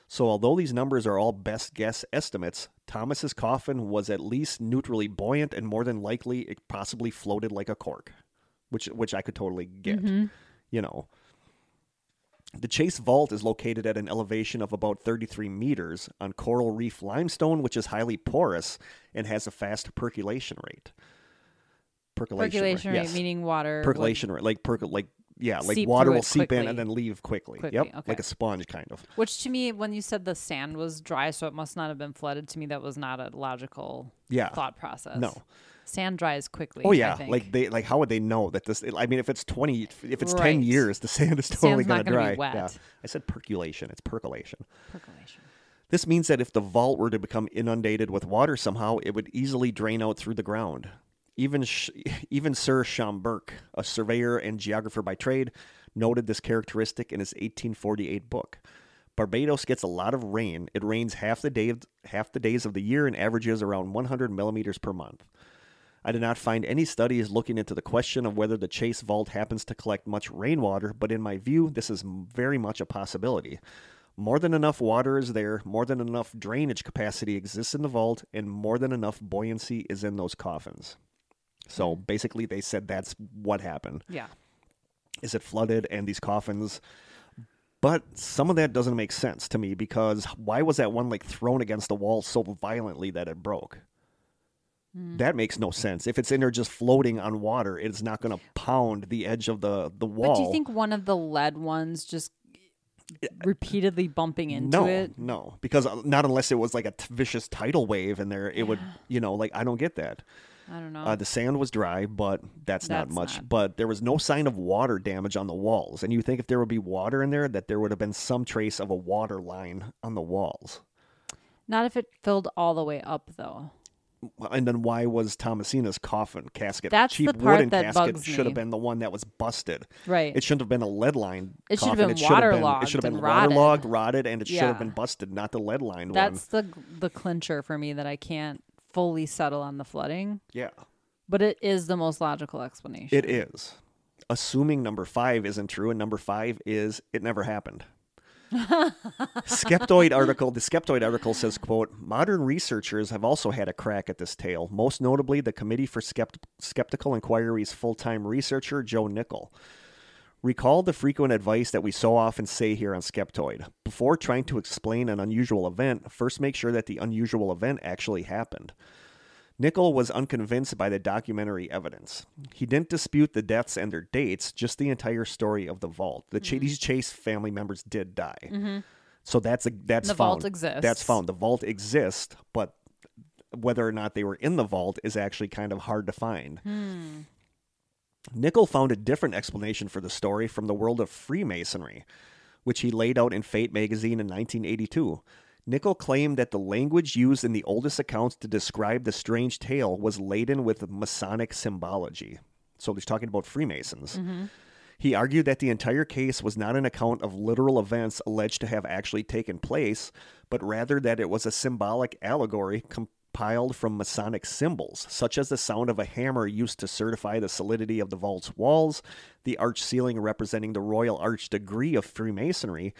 So although these numbers are all best guess estimates, Thomas's coffin was at least neutrally buoyant and more than likely it possibly floated like a cork, which which I could totally get. Mm-hmm. You know. The Chase Vault is located at an elevation of about 33 meters on coral reef limestone, which is highly porous and has a fast percolation rate. Percolation, Percolation rate, yes. meaning water. would- percolation rate, like percol, like yeah, like Seep water will seep in and then leave quickly. Quickly, Yep, okay. like a sponge kind of. Which to me, when you said the sand was dry, so it must not have been flooded. To me, that was not a logical Yeah. thought process. No. Sand dries quickly. Oh yeah, like they like how would they know that this? I mean, if it's twenty, if it's ten years, the (laughs) sand is totally going to dry. Yeah, I said percolation. It's percolation. percolation. This means that if the vault were to become inundated with water somehow, it would easily drain out through the ground. Even Sh- (laughs) even Sir Schomburgk, a surveyor and geographer by trade, noted this characteristic in his 1848 book. Barbados gets a lot of rain. It rains half the day of, half the days of the year and averages around 100 millimeters per month. I did not find any studies looking into the question of whether the Chase Vault happens to collect much rainwater, but in my view, this is very much a possibility. More than enough water is there, more than enough drainage capacity exists in the vault, and more than enough buoyancy is in those coffins. So basically, they said that's what happened. Yeah. Is it flooded and these coffins? But some of that doesn't make sense to me because why was that one like thrown against the wall so violently that it broke? That makes no sense. If it's in there just floating on water, it's not going to pound the edge of the the wall. But do you think one of the lead ones just repeatedly bumping into no, it? no, because uh, not unless it was like a t- vicious tidal wave in there, it would, you know, like I don't get that. I don't know. Uh, the sand was dry, but that's, not much. not- But there was no sign of water damage on the walls, and you think if there would be water in there, that there would have been some trace of a water line on the walls. Not if it filled all the way up, though. And then why was Thomasina's coffin casket That's cheap the part wooden that casket bugs should have been the one that was busted. Right. It shouldn't have been a lead line. It should have been should have been- waterlogged It should have been rotted. waterlogged, rotted, and it should have been busted, not the lead line one. That's the the clincher for me that I can't fully settle on the flooding. Yeah. But it is the most logical explanation. It is. Assuming number five isn't true, and number five is it never happened. Skeptoid article. The Skeptoid article says, "quote Modern researchers have also had a crack at this tale. Most notably, the Committee for Skept- Skeptical Inquiry's full-time researcher Joe Nickell. Recall the frequent advice that we so often say here on Skeptoid. Before trying to explain an unusual event, first make sure that the unusual event actually happened." Nickell was unconvinced by the documentary evidence. He didn't dispute the deaths and their dates, just the entire story of the vault. The Ch- mm-hmm. these Chase family members did die, mm-hmm. so that's a that's The found. vault exists. That's found. The vault exists, but whether or not they were in the vault is actually kind of hard to find. Hmm. Nickell found a different explanation for the story from the world of Freemasonry, which he laid out in Fate magazine in 1982. Nickell claimed that the language used in the oldest accounts to describe the strange tale was laden with Masonic symbology. So he's talking about Freemasons. Mm-hmm. He argued that the entire case was not an account of literal events alleged to have actually taken place, but rather that it was a symbolic allegory compiled from Masonic symbols, such as the sound of a hammer used to certify the solidity of the vault's walls, the arch ceiling representing the royal arch degree of Freemasonry,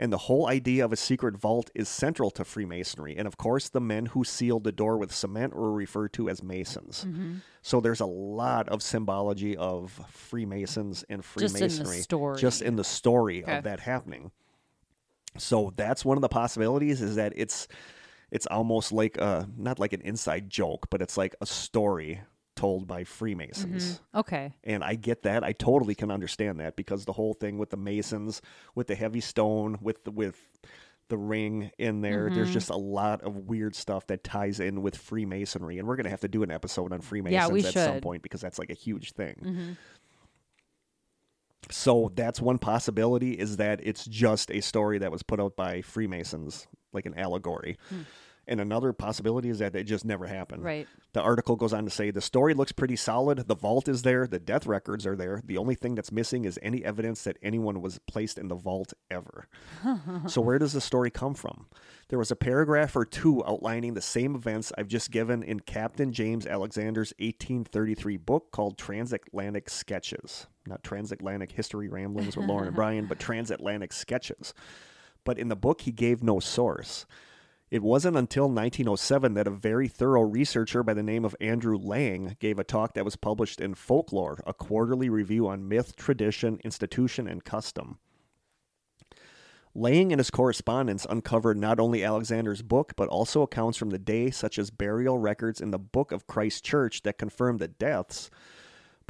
and the whole idea of a secret vault is central to Freemasonry. And of course, the men who sealed the door with cement were referred to as Masons. Mm-hmm. So there's a lot of symbology of Freemasons and Freemasonry Just in the story. just in the story Okay. of that happening. So that's one of the possibilities is that it's it's almost like a not like an inside joke, but it's like a story told by Freemasons. Okay. And I get that. I totally can understand that because the whole thing with the Masons, with the heavy stone, with the, with the ring in there, Mm-hmm. there's just a lot of weird stuff that ties in with Freemasonry. And we're going to have to do an episode on Freemasons we at some point because that's like a huge thing. Mm-hmm. So that's one possibility is that it's just a story that was put out by Freemasons, like an allegory. And another possibility is that it just never happened. Right. The article goes on to say the story looks pretty solid. The vault is there. The death records are there. The only thing that's missing is any evidence that anyone was placed in the vault ever. (laughs) so, where does the story come from? There was a paragraph or two outlining the same events I've just given in Captain James Alexander's 1833 book called Transatlantic Sketches. Not Transatlantic History Ramblings with Lauren and (laughs) Brian, but Transatlantic Sketches. But in the book, he gave no source. It wasn't until 1907 that a very thorough researcher by the name of Andrew Lang gave a talk that was published in Folklore, a quarterly review on myth, tradition, institution, and custom. Lang and his correspondence uncovered not only Alexander's book, but also accounts from the day, such as burial records in the Book of Christ Church that confirm the deaths,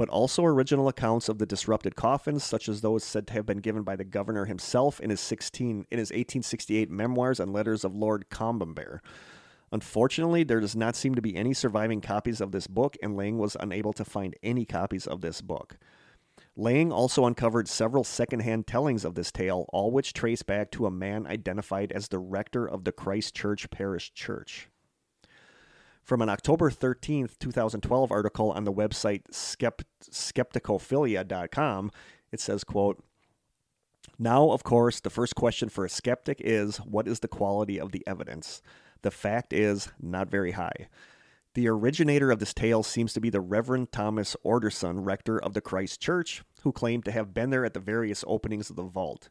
but also original accounts of the disrupted coffins, such as those said to have been given by the governor himself in his 16 in his 1868 memoirs and letters of Lord Combermere. Unfortunately, there does not seem to be any surviving copies of this book, and Lang was unable to find any copies of this book. Lang also uncovered several secondhand tellings of this tale, all which trace back to a man identified as the rector of the Christ Church Parish Church. From an October 13th, 2012 article on the website skept- skepticophilia.com, it says, quote, now, of course, the first question for a skeptic is what is the quality of the evidence? The fact is not very high. The originator of this tale seems to be the Reverend Thomas Orderson, rector of the Christ Church, who claimed to have been there at the various openings of the vault.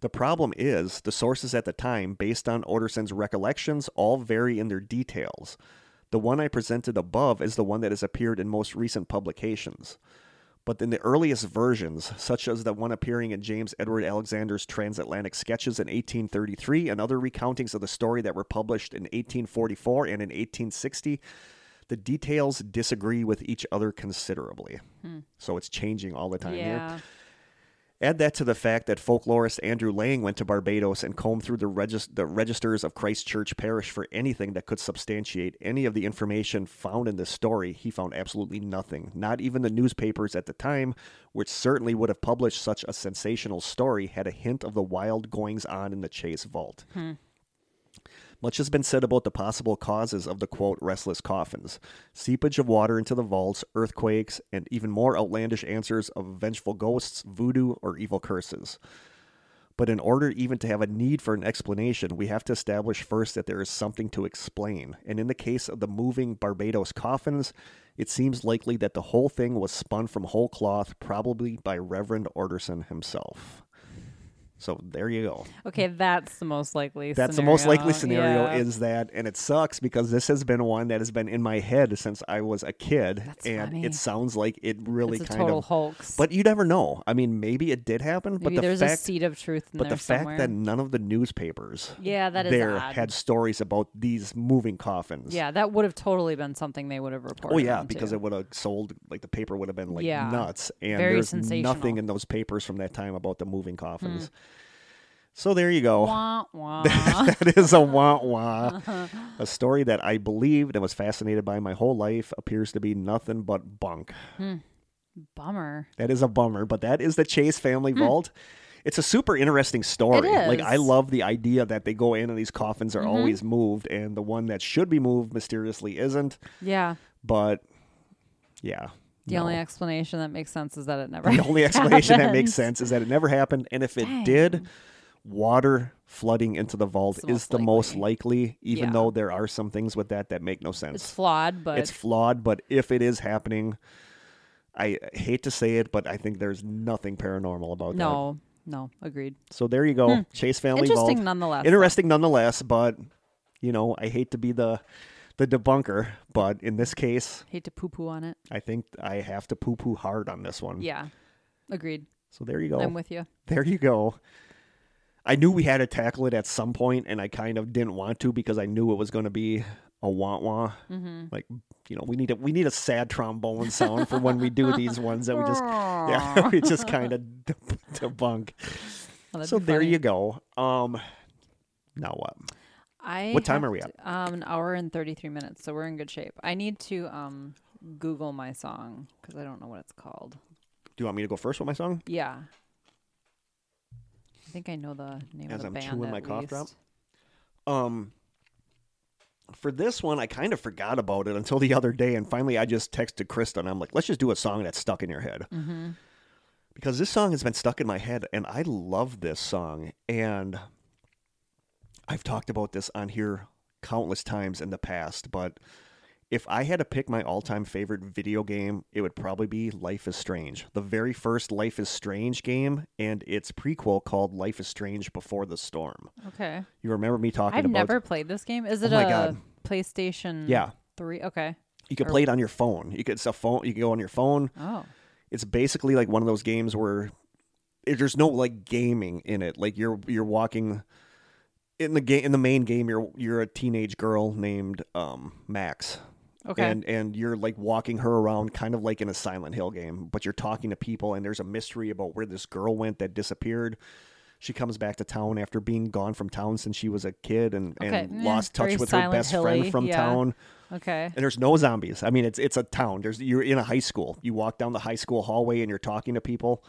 The problem is, the sources at the time, based on Orderson's recollections, all vary in their details. The one I presented above is the one that has appeared in most recent publications. But in the earliest versions, such as the one appearing in James Edward Alexander's Transatlantic Sketches in 1833 and other recountings of the story that were published in 1844 and in 1860, the details disagree with each other considerably. Hmm. So it's changing all the time here. Add that to the fact that folklorist Andrew Lang went to Barbados and combed through the, the registers of Christ Church Parish for anything that could substantiate any of the information found in this story. He found absolutely nothing. Not even the newspapers at the time, which certainly would have published such a sensational story, had a hint of the wild goings on in the Chase Vault. Hmm. Much has been said about the possible causes of the quote restless coffins seepage of water into the vaults, earthquakes, and even more outlandish answers of vengeful ghosts, voodoo, or evil curses. But in order even to have a need for an explanation, we have to establish first that there is something to explain. And in the case of the moving Barbados coffins, it seems likely that the whole thing was spun from whole cloth, probably by Reverend Orderson himself. So there you go. Okay, that's the most likely. That's the most likely scenario. scenario Yeah. is that, and it sucks because this has been one that has been in my head since I was a kid, That's and funny. it sounds like it really it's a kind total of. hoax. But you never know. I mean, maybe it did happen, Maybe but the there's a seed of truth in but the fact that none of the newspapers yeah, that is there odd. had stories about these moving coffins. yeah, that would have totally been something they would have reported. Oh yeah, because too. it would have sold like the paper would have been like Yeah. nuts, and Very there's nothing in those papers from that time about the moving coffins. Hmm. So there you go. Wah, (laughs) wah. that is a wah wah. (laughs) a story that I believed and was fascinated by my whole life appears to be nothing but bunk. Hmm. Bummer. That is a bummer, but that is the Chase family hmm. vault. It's a super interesting story. Like I love the idea that they go in and these coffins are mm-hmm. always moved and the one that should be moved mysteriously isn't. Yeah. But yeah. The no. only explanation that makes sense is that it never. The only (laughs) explanation that makes sense is that it never happened. And if it Dang. did, water flooding into the vault the is the most likely. likely, even Yeah. though there are some things with that that make no It's sense. flawed, but It's flawed, but if it is happening, I hate to say it, but I think there's nothing paranormal about that. no, no, agreed. So there you go. Hmm. Chase family Interesting vault. nonetheless. Interesting nonetheless, but you know, I hate to be the the debunker, but in this case, Hate to poo poo on it. I think I have to poo poo hard on this one. Yeah, agreed. So there you go. I'm with you. there you go. I knew we had to tackle it at some point, and I kind of didn't want to because I knew it was going to be a wah wah. Mm-hmm. Like you know, we need a we need a sad trombone sound for when we do these ones that we just yeah (laughs) we just kind of (laughs) debunk. Well, So there you go. Um, now what? I What time are we to- at? Um, an hour and thirty three minutes, so we're in good shape. I need to um Google my song because I don't know what it's called. Do you want me to go first with my song? Yeah. I think I know the name As of the I'm band. chewing my at cough drop? least. Um, for this one, I kind of forgot about it until the other day, and finally, I just texted Krista, and I'm like, "Let's just do a song that's stuck in your head," Mm-hmm. because this song has been stuck in my head, and I love this song, and I've talked about this on here countless times in the past, but if I had to pick my all-time favorite video game, it would probably be Life is Strange. The very first Life is Strange game and its prequel called Life is Strange Before the Storm. Okay. You remember me talking about I've never played this game. Is Oh it my a God. PlayStation? Yeah. Three. Okay. You can Or- play it on your phone. You could it's a phone. You can go on your phone. Oh. It's basically like one of those games where it- there's no like gaming in it. Like you're you're walking in the game in the main game. You're you're a teenage girl named um, Max, Okay. and and you're like walking her around, kind of like in a Silent Hill game. But you're talking to people, and there's a mystery about where this girl went that disappeared. She comes back to town after being gone from town since she was a kid and, Okay, and yeah, lost touch with her best Hill-y, friend from yeah. town. okay. And there's no zombies. I mean, it's it's a town. There's you're in a high school. You walk down the high school hallway and you're talking to people.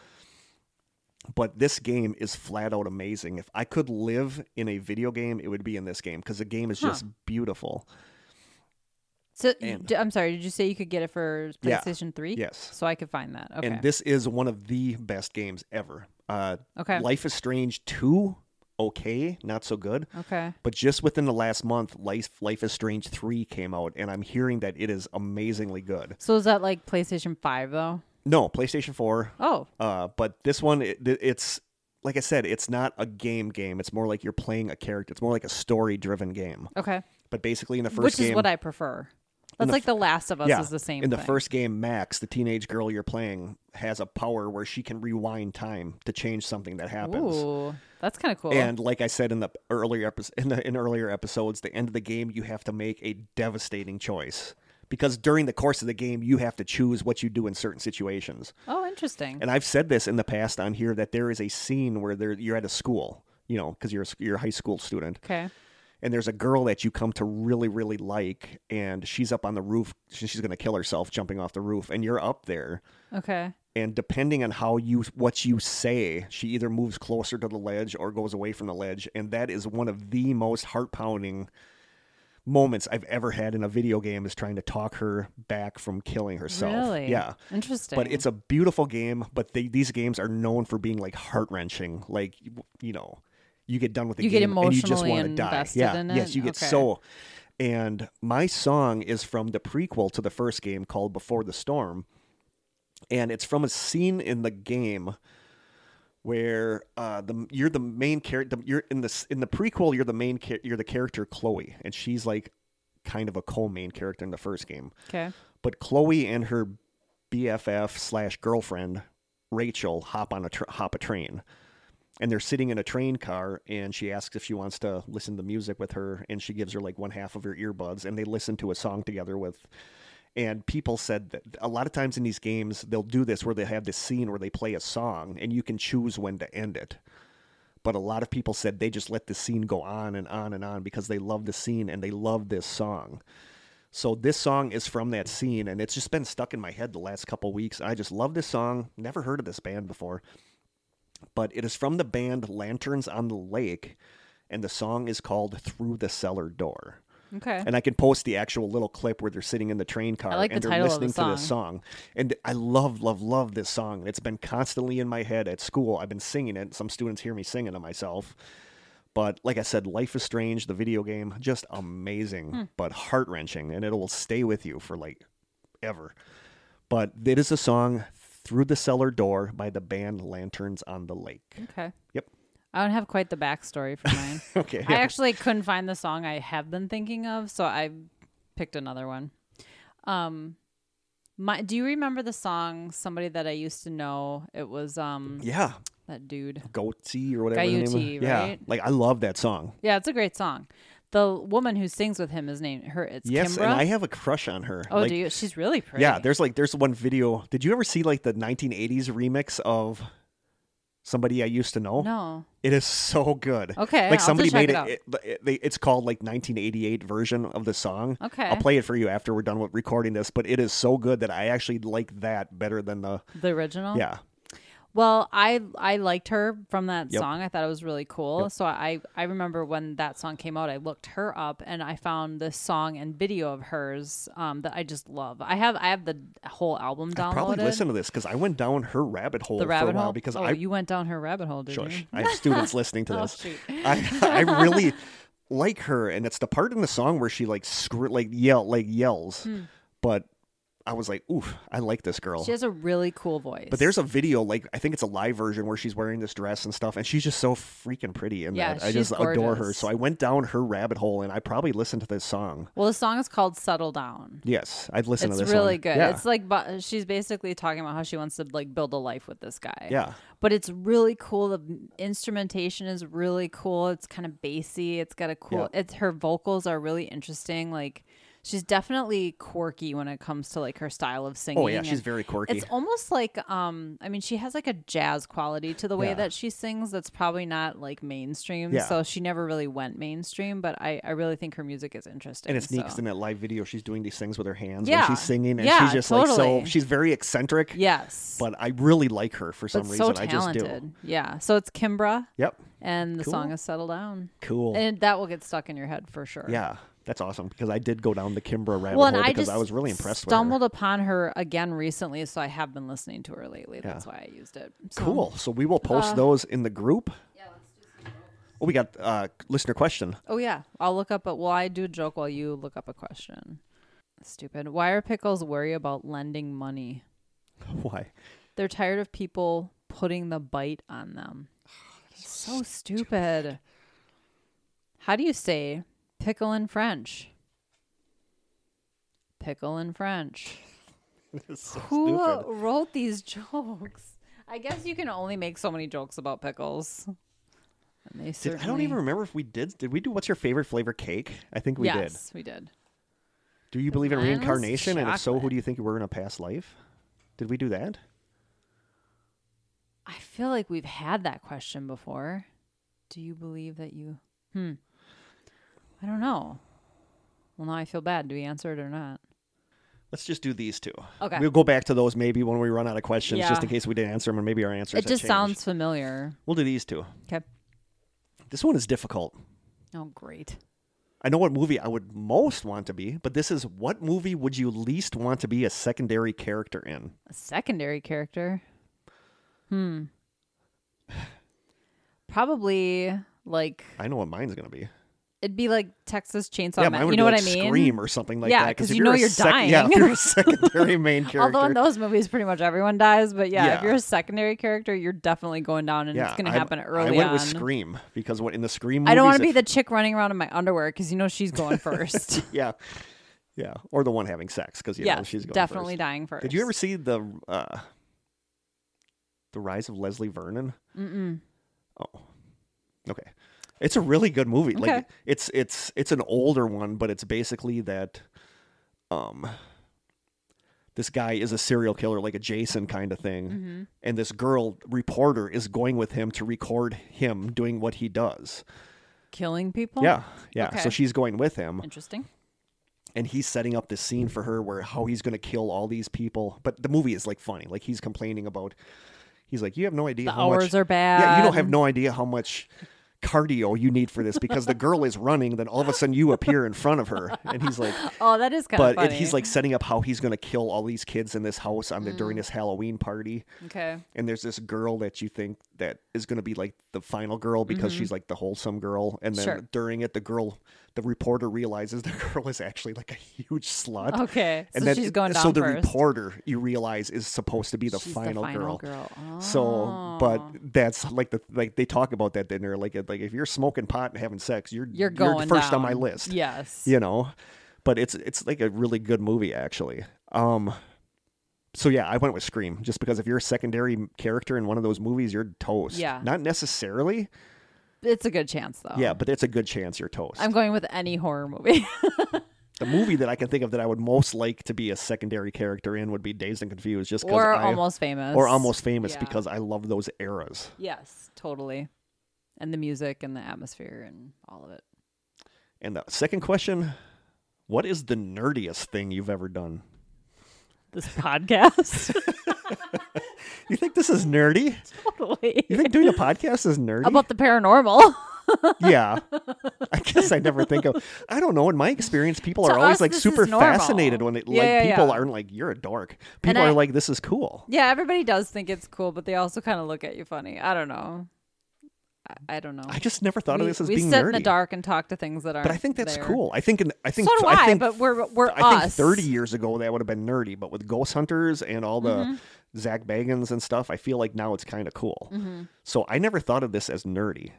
But this game is flat out amazing. If I could live in a video game, it would be in this game because the game is Huh. just beautiful. So and- d- I'm sorry. Did you say you could get it for Yeah. PlayStation Three? Yes. So I could find that. Okay. And this is one of the best games ever. Uh, okay. Life is Strange 2, okay, not so good. okay. But just within the last month, Life, Life is Strange 3 came out, and I'm hearing that it is amazingly good. So is that like PlayStation Five though? No, PlayStation 4, Oh. Uh, but this one, it, it's like I said, it's not a game game. It's more like you're playing a character. It's more like a story driven game. Okay. But basically, in the first Which game, is what I prefer. That's the like f- The Last of Us yeah, is the same. Thing. In the thing. first game, Max, the teenage girl you're playing, has a power where she can rewind time to change something that happens. Ooh, that's kind of cool. And like I said in the earlier epi- in the in earlier episodes, the end of the game, you have to make a devastating choice because during the course of the game, you have to choose what you do in certain situations. oh, interesting. And I've said this in the past on here that there is a scene where there you're at a school, you know, because you're a, you're a high school student, okay. And there's a girl that you come to really really like, and she's up on the roof, she's gonna kill herself jumping off the roof, and you're up there, Okay. and depending on how you what you say, she either moves closer to the ledge or goes away from the ledge, and that is one of the most heart pounding moments I've ever had in a video game is trying to talk her back from killing herself. Really? Yeah. Interesting. But it's a beautiful game. But they, these games are known for being like heart wrenching. Like you know, you get done with the You get game and you just want to die. Yeah, yes, you get Okay. so. And my song is from the prequel to the first game called Before the Storm, and it's from a scene in the game where uh, the you're the main character. You're in the in the prequel. You're the main. Char- you're the character Chloe, and she's like kind of a co-main character in the first game okay. but Chloe and her BFF slash girlfriend Rachel hop on a tr- hop a train, and they're sitting in a train car, and she asks if she wants to listen to music with her, and she gives her like one half of her earbuds, and they listen to a song together with. And people said that a lot of times in these games they'll do this where they have this scene where they play a song, and you can choose when to end it. But a lot of people said they just let the scene go on and on and on because they love the scene and they love this song. So this song is from that scene, and it's just been stuck in my head the last couple weeks. I just love this song. Never heard of this band before, but it is from the band Lanterns on the Lake, and the song is called "Through the Cellar Door." Okay. And I can post the actual little clip where they're sitting in the train car like and the they're of the listening to this song. And I love, love, love this song. It's been constantly in my head at school. I've been singing it. Some students hear me singing to myself. But like I said, Life is Strange, the video game, just amazing, Hmm. but heart wrenching, and it will stay with you for like ever. But it is a song Through the Cellar Door by the band Lanterns on the Lake. okay. Yep. I don't have quite the backstory for mine. (laughs) Okay. I actually couldn't find the song I have been thinking of, so I picked another one. Um, my do you remember the song somebody that I used to know? It was um yeah. that dude. Goatsy or whatever. the name of- Gotye, Yeah. Like I love that song. Yeah, it's a great song. The woman who sings with him is named her. It's yes, Kimbra. and I have a crush on her. oh, Like, do you? She's really pretty. Yeah, there's like there's one video. Did you ever see like the 1980s remix of somebody I used to know? No. It is so good. Okay, like somebody made it it. it, it- they- it's called like 1988 version of the song. Okay. I'll play it for you after we're done with recording this. But it is so good that I actually like that better than the. The original. Yeah, Well, I I liked her from that Yep. song. I thought it was really cool. Yep. So I I remember when that song came out, I looked her up and I found this song and video of hers um, that I just love. I have I have the whole album downloaded. probably listen to this because I went down her rabbit hole the for rabbit a while hole because oh, I you went down her rabbit hole, did shush. you? I have students (laughs) listening to Oh, this. shoot. I I really like her, and it's the part in the song where she like scr- like yell like yells, but I was like, oof, I like this girl. She has a really cool voice. But there's a video, like I think it's a live version where she's wearing this dress and stuff, and she's just so freaking pretty in Yeah, that. I just adore her. So I went down her rabbit hole, and I probably listened to this song. well, the song is called "Settle Down." Yes, I'd listen It's to this. It's really good. Yeah, It's like she's basically talking about how she wants to like build a life with this guy. yeah, but it's really cool. The instrumentation is really cool. It's kind of bassy. It's got a cool. Yeah. It's her vocals are really interesting. Like she's definitely quirky when it comes to like her style of singing. Oh yeah, she's and very quirky. It's almost like um. I mean, she has like a jazz quality to the way Yeah. that she sings. That's probably not like mainstream. Yeah. So she never really went mainstream. But I I really think her music is interesting. and it's neat 'cause so. in that live video, she's doing these things with her hands Yeah. when she's singing, and Yeah, she's just like so. She's very eccentric, Yes. but I really like her for some but reason. so I just do. Yeah. So it's Kimbra, Yep, and the song Cool. is "Settle Down." cool. and that will get stuck in your head for sure. yeah, that's awesome because I did go down the Kimbra rabbit Well, hole I because I was really impressed with it. stumbled upon her again recently, so I have been listening to her lately. That's why I used it. So- Cool. So we will post Uh, those in the group. Yeah, let's do some jokes. Oh, we got uh listener question. Oh yeah, I'll look up. A, well, I do a joke while you look up a question. Stupid. Why are pickles worry about lending money? (laughs) Why? They're tired of people putting the bite on them. (sighs) so stupid. How do you say pickle in French? Pickle in French. (laughs) So Who stupid. wrote these jokes? I guess you can only make so many jokes about pickles. And they Did. I don't even remember if we did. Did we do what's your favorite flavor cake? I think we did. yes, we did. Do you believe in reincarnation? And if so, who do you think you were in a past life? Did we do that? I feel like we've had that question before. Do you believe that you? Hmm. I don't know. Well, now I feel bad. Do we answer it or not? Let's just do these two. Okay. We'll go back to those maybe when we run out of questions, just in case we didn't answer them, and maybe our answers. it have just changed. sounds familiar. We'll do these two. Okay. This one is difficult. Oh, great. I know what movie I would most want to be, but this is what movie would you least want to be a secondary character in? A secondary character. Hmm. (sighs) Probably like I know what mine's gonna be. It'd be like Texas Chainsaw yeah, would You know what like I mean? Scream or something like Yeah, that. 'cause if you know you're sec- Yeah, if you're a (laughs) secondary main character. (laughs) Although in those movies, pretty much everyone dies. But yeah, if you're a secondary character, you're definitely going down, and yeah, it's going to happen early I went on. with Scream because what in the Scream. I don't want movies, to be the chick running around in my underwear because you know she's going first. (laughs) yeah, yeah, or the one having sex because you yeah, know she's going definitely first. dying first. Did you ever see the uh, the Rise of Leslie Vernon? Mm-mm. Oh, okay. It's a really good movie. Okay. Like it's it's it's an older one, but it's basically that um this guy is a serial killer, like a Jason kind of thing, Mm-hmm. and this girl reporter is going with him to record him doing what he does. Killing people? Yeah, yeah. So she's going with him, Interesting. and he's setting up this scene for her where how he's going to kill all these people. But the movie is like funny. Like he's complaining about. He's like, you have no idea The how hours much. are bad. Yeah, you don't have no idea how much cardio you need for this because the girl is running, then all of a sudden you appear in front of her, and he's like, (laughs) Oh, that is kind of but it, he's like setting up how he's going to kill all these kids in this house on the Mm. during this Halloween party, okay. and there's this girl that you think that is going to be like the final girl because she's like the wholesome girl, and then Mm-hmm. Sure. during it, the girl, the reporter realizes (laughs) the girl is actually like a huge slut. Okay. And so then, she's going down so the first. reporter you realize is supposed to be the, final, the final girl. girl. So, but Oh. that's like the like they talk about that dinner. Like like if you're smoking pot and having sex, you're you're going first on my list. Yes. You know, but it's it's like a really good movie actually. Um, so yeah, I went with Scream just because if you're a secondary character in one of those movies, you're toast. Yeah. not necessarily, it's a good chance though. Yeah, but it's a good chance you're toast. I'm going with any horror movie. (laughs) the movie that I can think of that I would most like to be a secondary character in would be Dazed and Confused, just because or I almost famous. or almost famous Yeah. because I love those eras. Yes, totally. And the music and the atmosphere and all of it. And the second question, what is the nerdiest thing you've ever done? This podcast. (laughs) (laughs) You think this is nerdy? totally. You think doing a podcast is nerdy? About the paranormal. (laughs) yeah. I guess I never think of. I don't know. In my experience, people To are always us, like super fascinated when it Yeah, like yeah, people yeah. aren't like you're a dork. People I- are like this is cool. yeah, everybody does think it's cool, but they also kind of look at you funny. I don't know. I, I don't know. I just never thought we of this as we being sit nerdy. in the dark and talk to things that aren't. but I think that's there. cool. I think in, I think So do I I, think but we're we're I think us. 30 years ago that would have been nerdy, but with Ghost Hunters and all the Mm-hmm. Zach Bagans and stuff, I feel like now it's kind of cool. Mm-hmm. So I never thought of this as nerdy.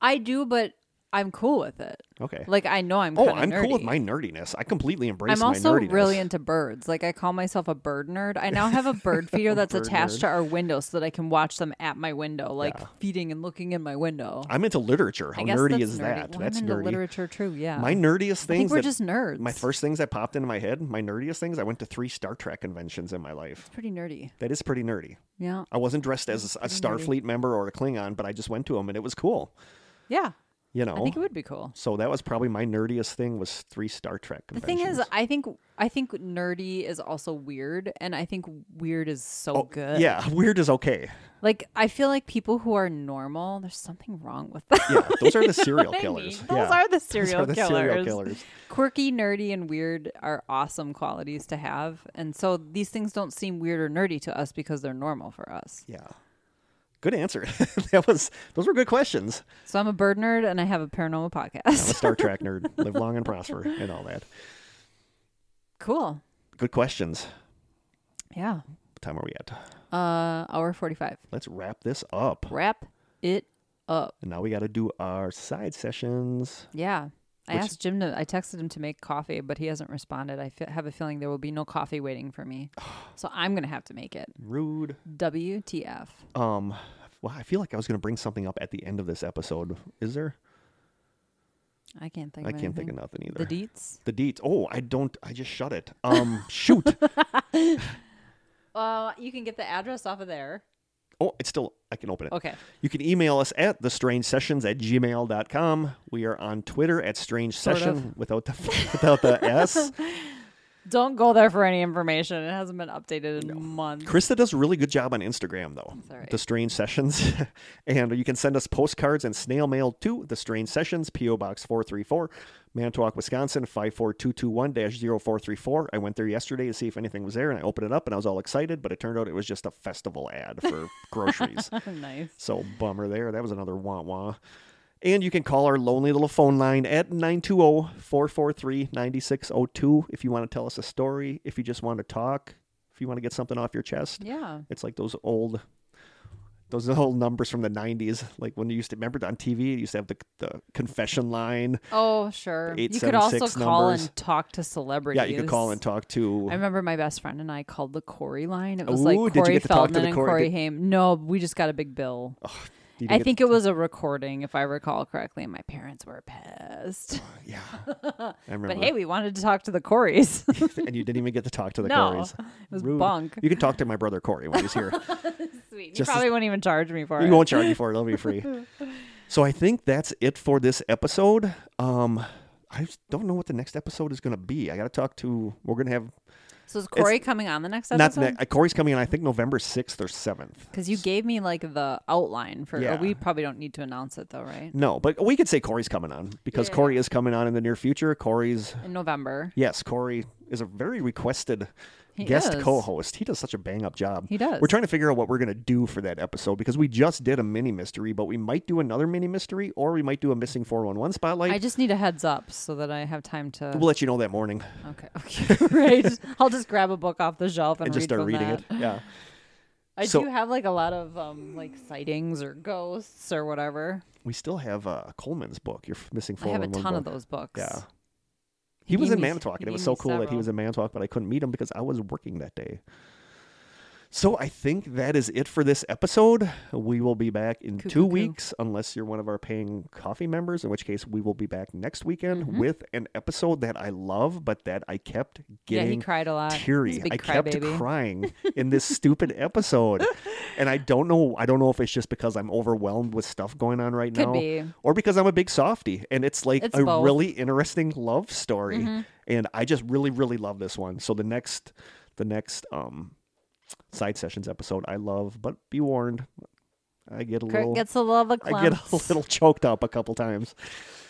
I do, but I'm cool with it. Okay. Like I know I'm. oh, I'm cool with my nerdiness. I completely embrace I'm also really into birds. Like I call myself a bird nerd. I now have a bird (laughs) feeder that's Bird attached nerd. to our window so that I can watch them at my window, like Yeah. feeding and looking in my window. I'm into literature. How nerdy is nerdy. that? Well, that's I'm into nerdy. literature too. Yeah. My nerdiest I think things we're that just nerds. my first things that popped into my head, my nerdiest things, I went to three Star Trek conventions in my life. Pretty nerdy. That is pretty nerdy. Yeah. I wasn't dressed as a nerdy. Starfleet member or a Klingon, but I just went to them and it was cool. Yeah. You know. I think it would be cool. so that was probably my nerdiest thing was three Star Trek The thing is, I think I think nerdy is also weird, and I think weird is so oh, good. Oh, yeah, (laughs) weird is okay. Like I feel like people who are normal, there's something wrong with them. Yeah, those are the (laughs) serial I killers. Those are the (laughs) serial are the killers. serial killers. Quirky, nerdy, and weird are awesome qualities to have, and so these things don't seem weird or nerdy to us because they're normal for us. Yeah. Good answer. (laughs) that was those were good questions. So I'm a bird nerd, and I have a paranormal podcast. I'm a. Star Trek (laughs) nerd. Live long and prosper and all that. cool. Good questions. Yeah. What time are we at? Uh, hour forty-five. Let's wrap this up. Wrap it up. And now we got to do our side sessions. Yeah. I asked Jim to. I texted him to make coffee, but he hasn't responded. I have a feeling there will be no coffee waiting for me, (sighs) so I'm gonna have to make it. Rude. WTF? Um, well, I feel like I was going to bring something up at the end of this episode. Is there? I can't think. I of can't think of nothing either. the deets. The deets. Oh, I don't. I just shut it. Um, shoot. (laughs) Uh, you can get the address off of there. Oh, it's still. I can open it. Okay. You can email us at thestrangesessions at gmail.com. We are on Twitter at strange Sort of. session without the without the s. (laughs) Don't go there for any information. It hasn't been updated in months. Krista does a really good job on Instagram though. Right. The Strange Sessions, (laughs) and you can send us postcards and snail mail to the Strange Sessions, PO Box four three four, Manitowoc, Wisconsin five four two two one 434 I went there yesterday to see if anything was there, and I opened it up and I was all excited, but it turned out it was just a festival ad for (laughs) groceries. (laughs) nice. So bummer there. That was another wah wah. And you can call our lonely little phone line at 920-443-9602 if you want to tell us a story, if you just want to talk, if you want to get something off your chest. Yeah. It's like those old those old numbers from the 90s like when you used to remember on TV you used to have the the confession line. Oh, sure. Eight, you could also six call numbers. and talk to celebrities. Yeah, you could call and talk to I remember my best friend and I called the Corey line. It was Ooh, like did you Corey get to talk to Feldman the and Corey- Corey did- Haim. No, we just got a big bill. you I think it was a recording, if I recall correctly, and my parents were pissed. yeah. (laughs) I remember. But hey, we wanted to talk to the Coreys. (laughs) and you didn't even get to talk to the (laughs) no, Corys. it was Rude. bunk. You can talk to my brother Corey when he's here. Sweet. You Just probably won't even charge me for it. We won't charge you for it. It'll be free. so I think that's it for this episode. Um, I don't know what the next episode is going to be. I got to talk to. We're going to have So is Corey coming on the next episode? not ne- Corey's coming on. I think November sixth or seventh. Because you gave me like the outline for. Yeah. We probably don't need to announce it though, right? No, but we could say Corey's coming on because Yeah. Corey is coming on in the near future. Corey's In November, yes, Corey is a very requested he guest is. co-host. He does such a bang up job. He does. We're trying to figure out what we're going to do for that episode because we just did a mini mystery, but we might do another mini mystery or we might do a missing 411 spotlight. I just need a heads up so that I have time to. we'll let you know that morning Okay. Okay. (laughs) right. I'll just grab a book off the shelf and, and just read start reading that. it. Yeah. (laughs) I So- do have like a lot of um like sightings or ghosts or whatever. We still have uh, Coleman's book. You're missing I have a 411 ton of those books. Yeah. He was in Manitowoc, and it was so cool that he was in Manitowoc, but I couldn't meet him because I was working that day. So I think that is it for this episode. We will be back in two weeks, unless you're one of our paying coffee members, in which case we will be back next weekend Mm-hmm. with an episode that I love, but that I kept getting Yeah, he cried a lot. Teary. big I kept crybaby. crying in this (laughs) stupid episode. And I don't know I don't know if it's just because I'm overwhelmed with stuff going on right Could now. be. Or because I'm a big softie and it's like It's a both. really interesting love story. Mm-hmm. And I just really, really love this one. So the next the next um side sessions episode I love, but be warned, I get a Kurt little gets a of I get a (laughs) little choked up a couple times.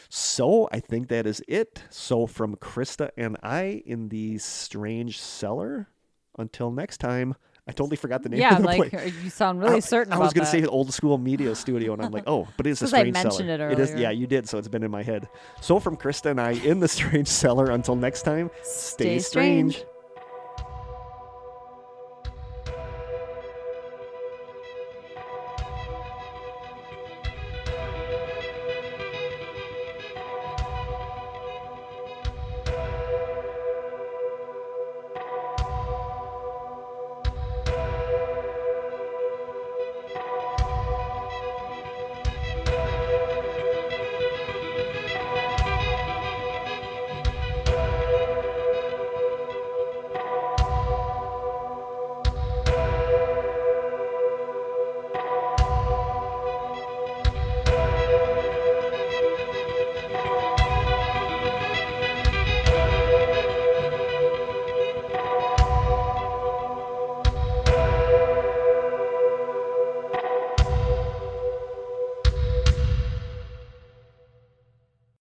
So I think that is it. So from Krista and I in the strange cellar. Until next time, I totally forgot the name Yeah, of the like place. Uh, you sound really I, certain I was gonna say old school media studio, and I'm like, oh, but it's (laughs) a 'Cause I strange mentioned cellar. it It is, yeah, you did. So it's been in my head. So from Krista and I in the (laughs) strange cellar. Until next time, stay, Stay strange. strange.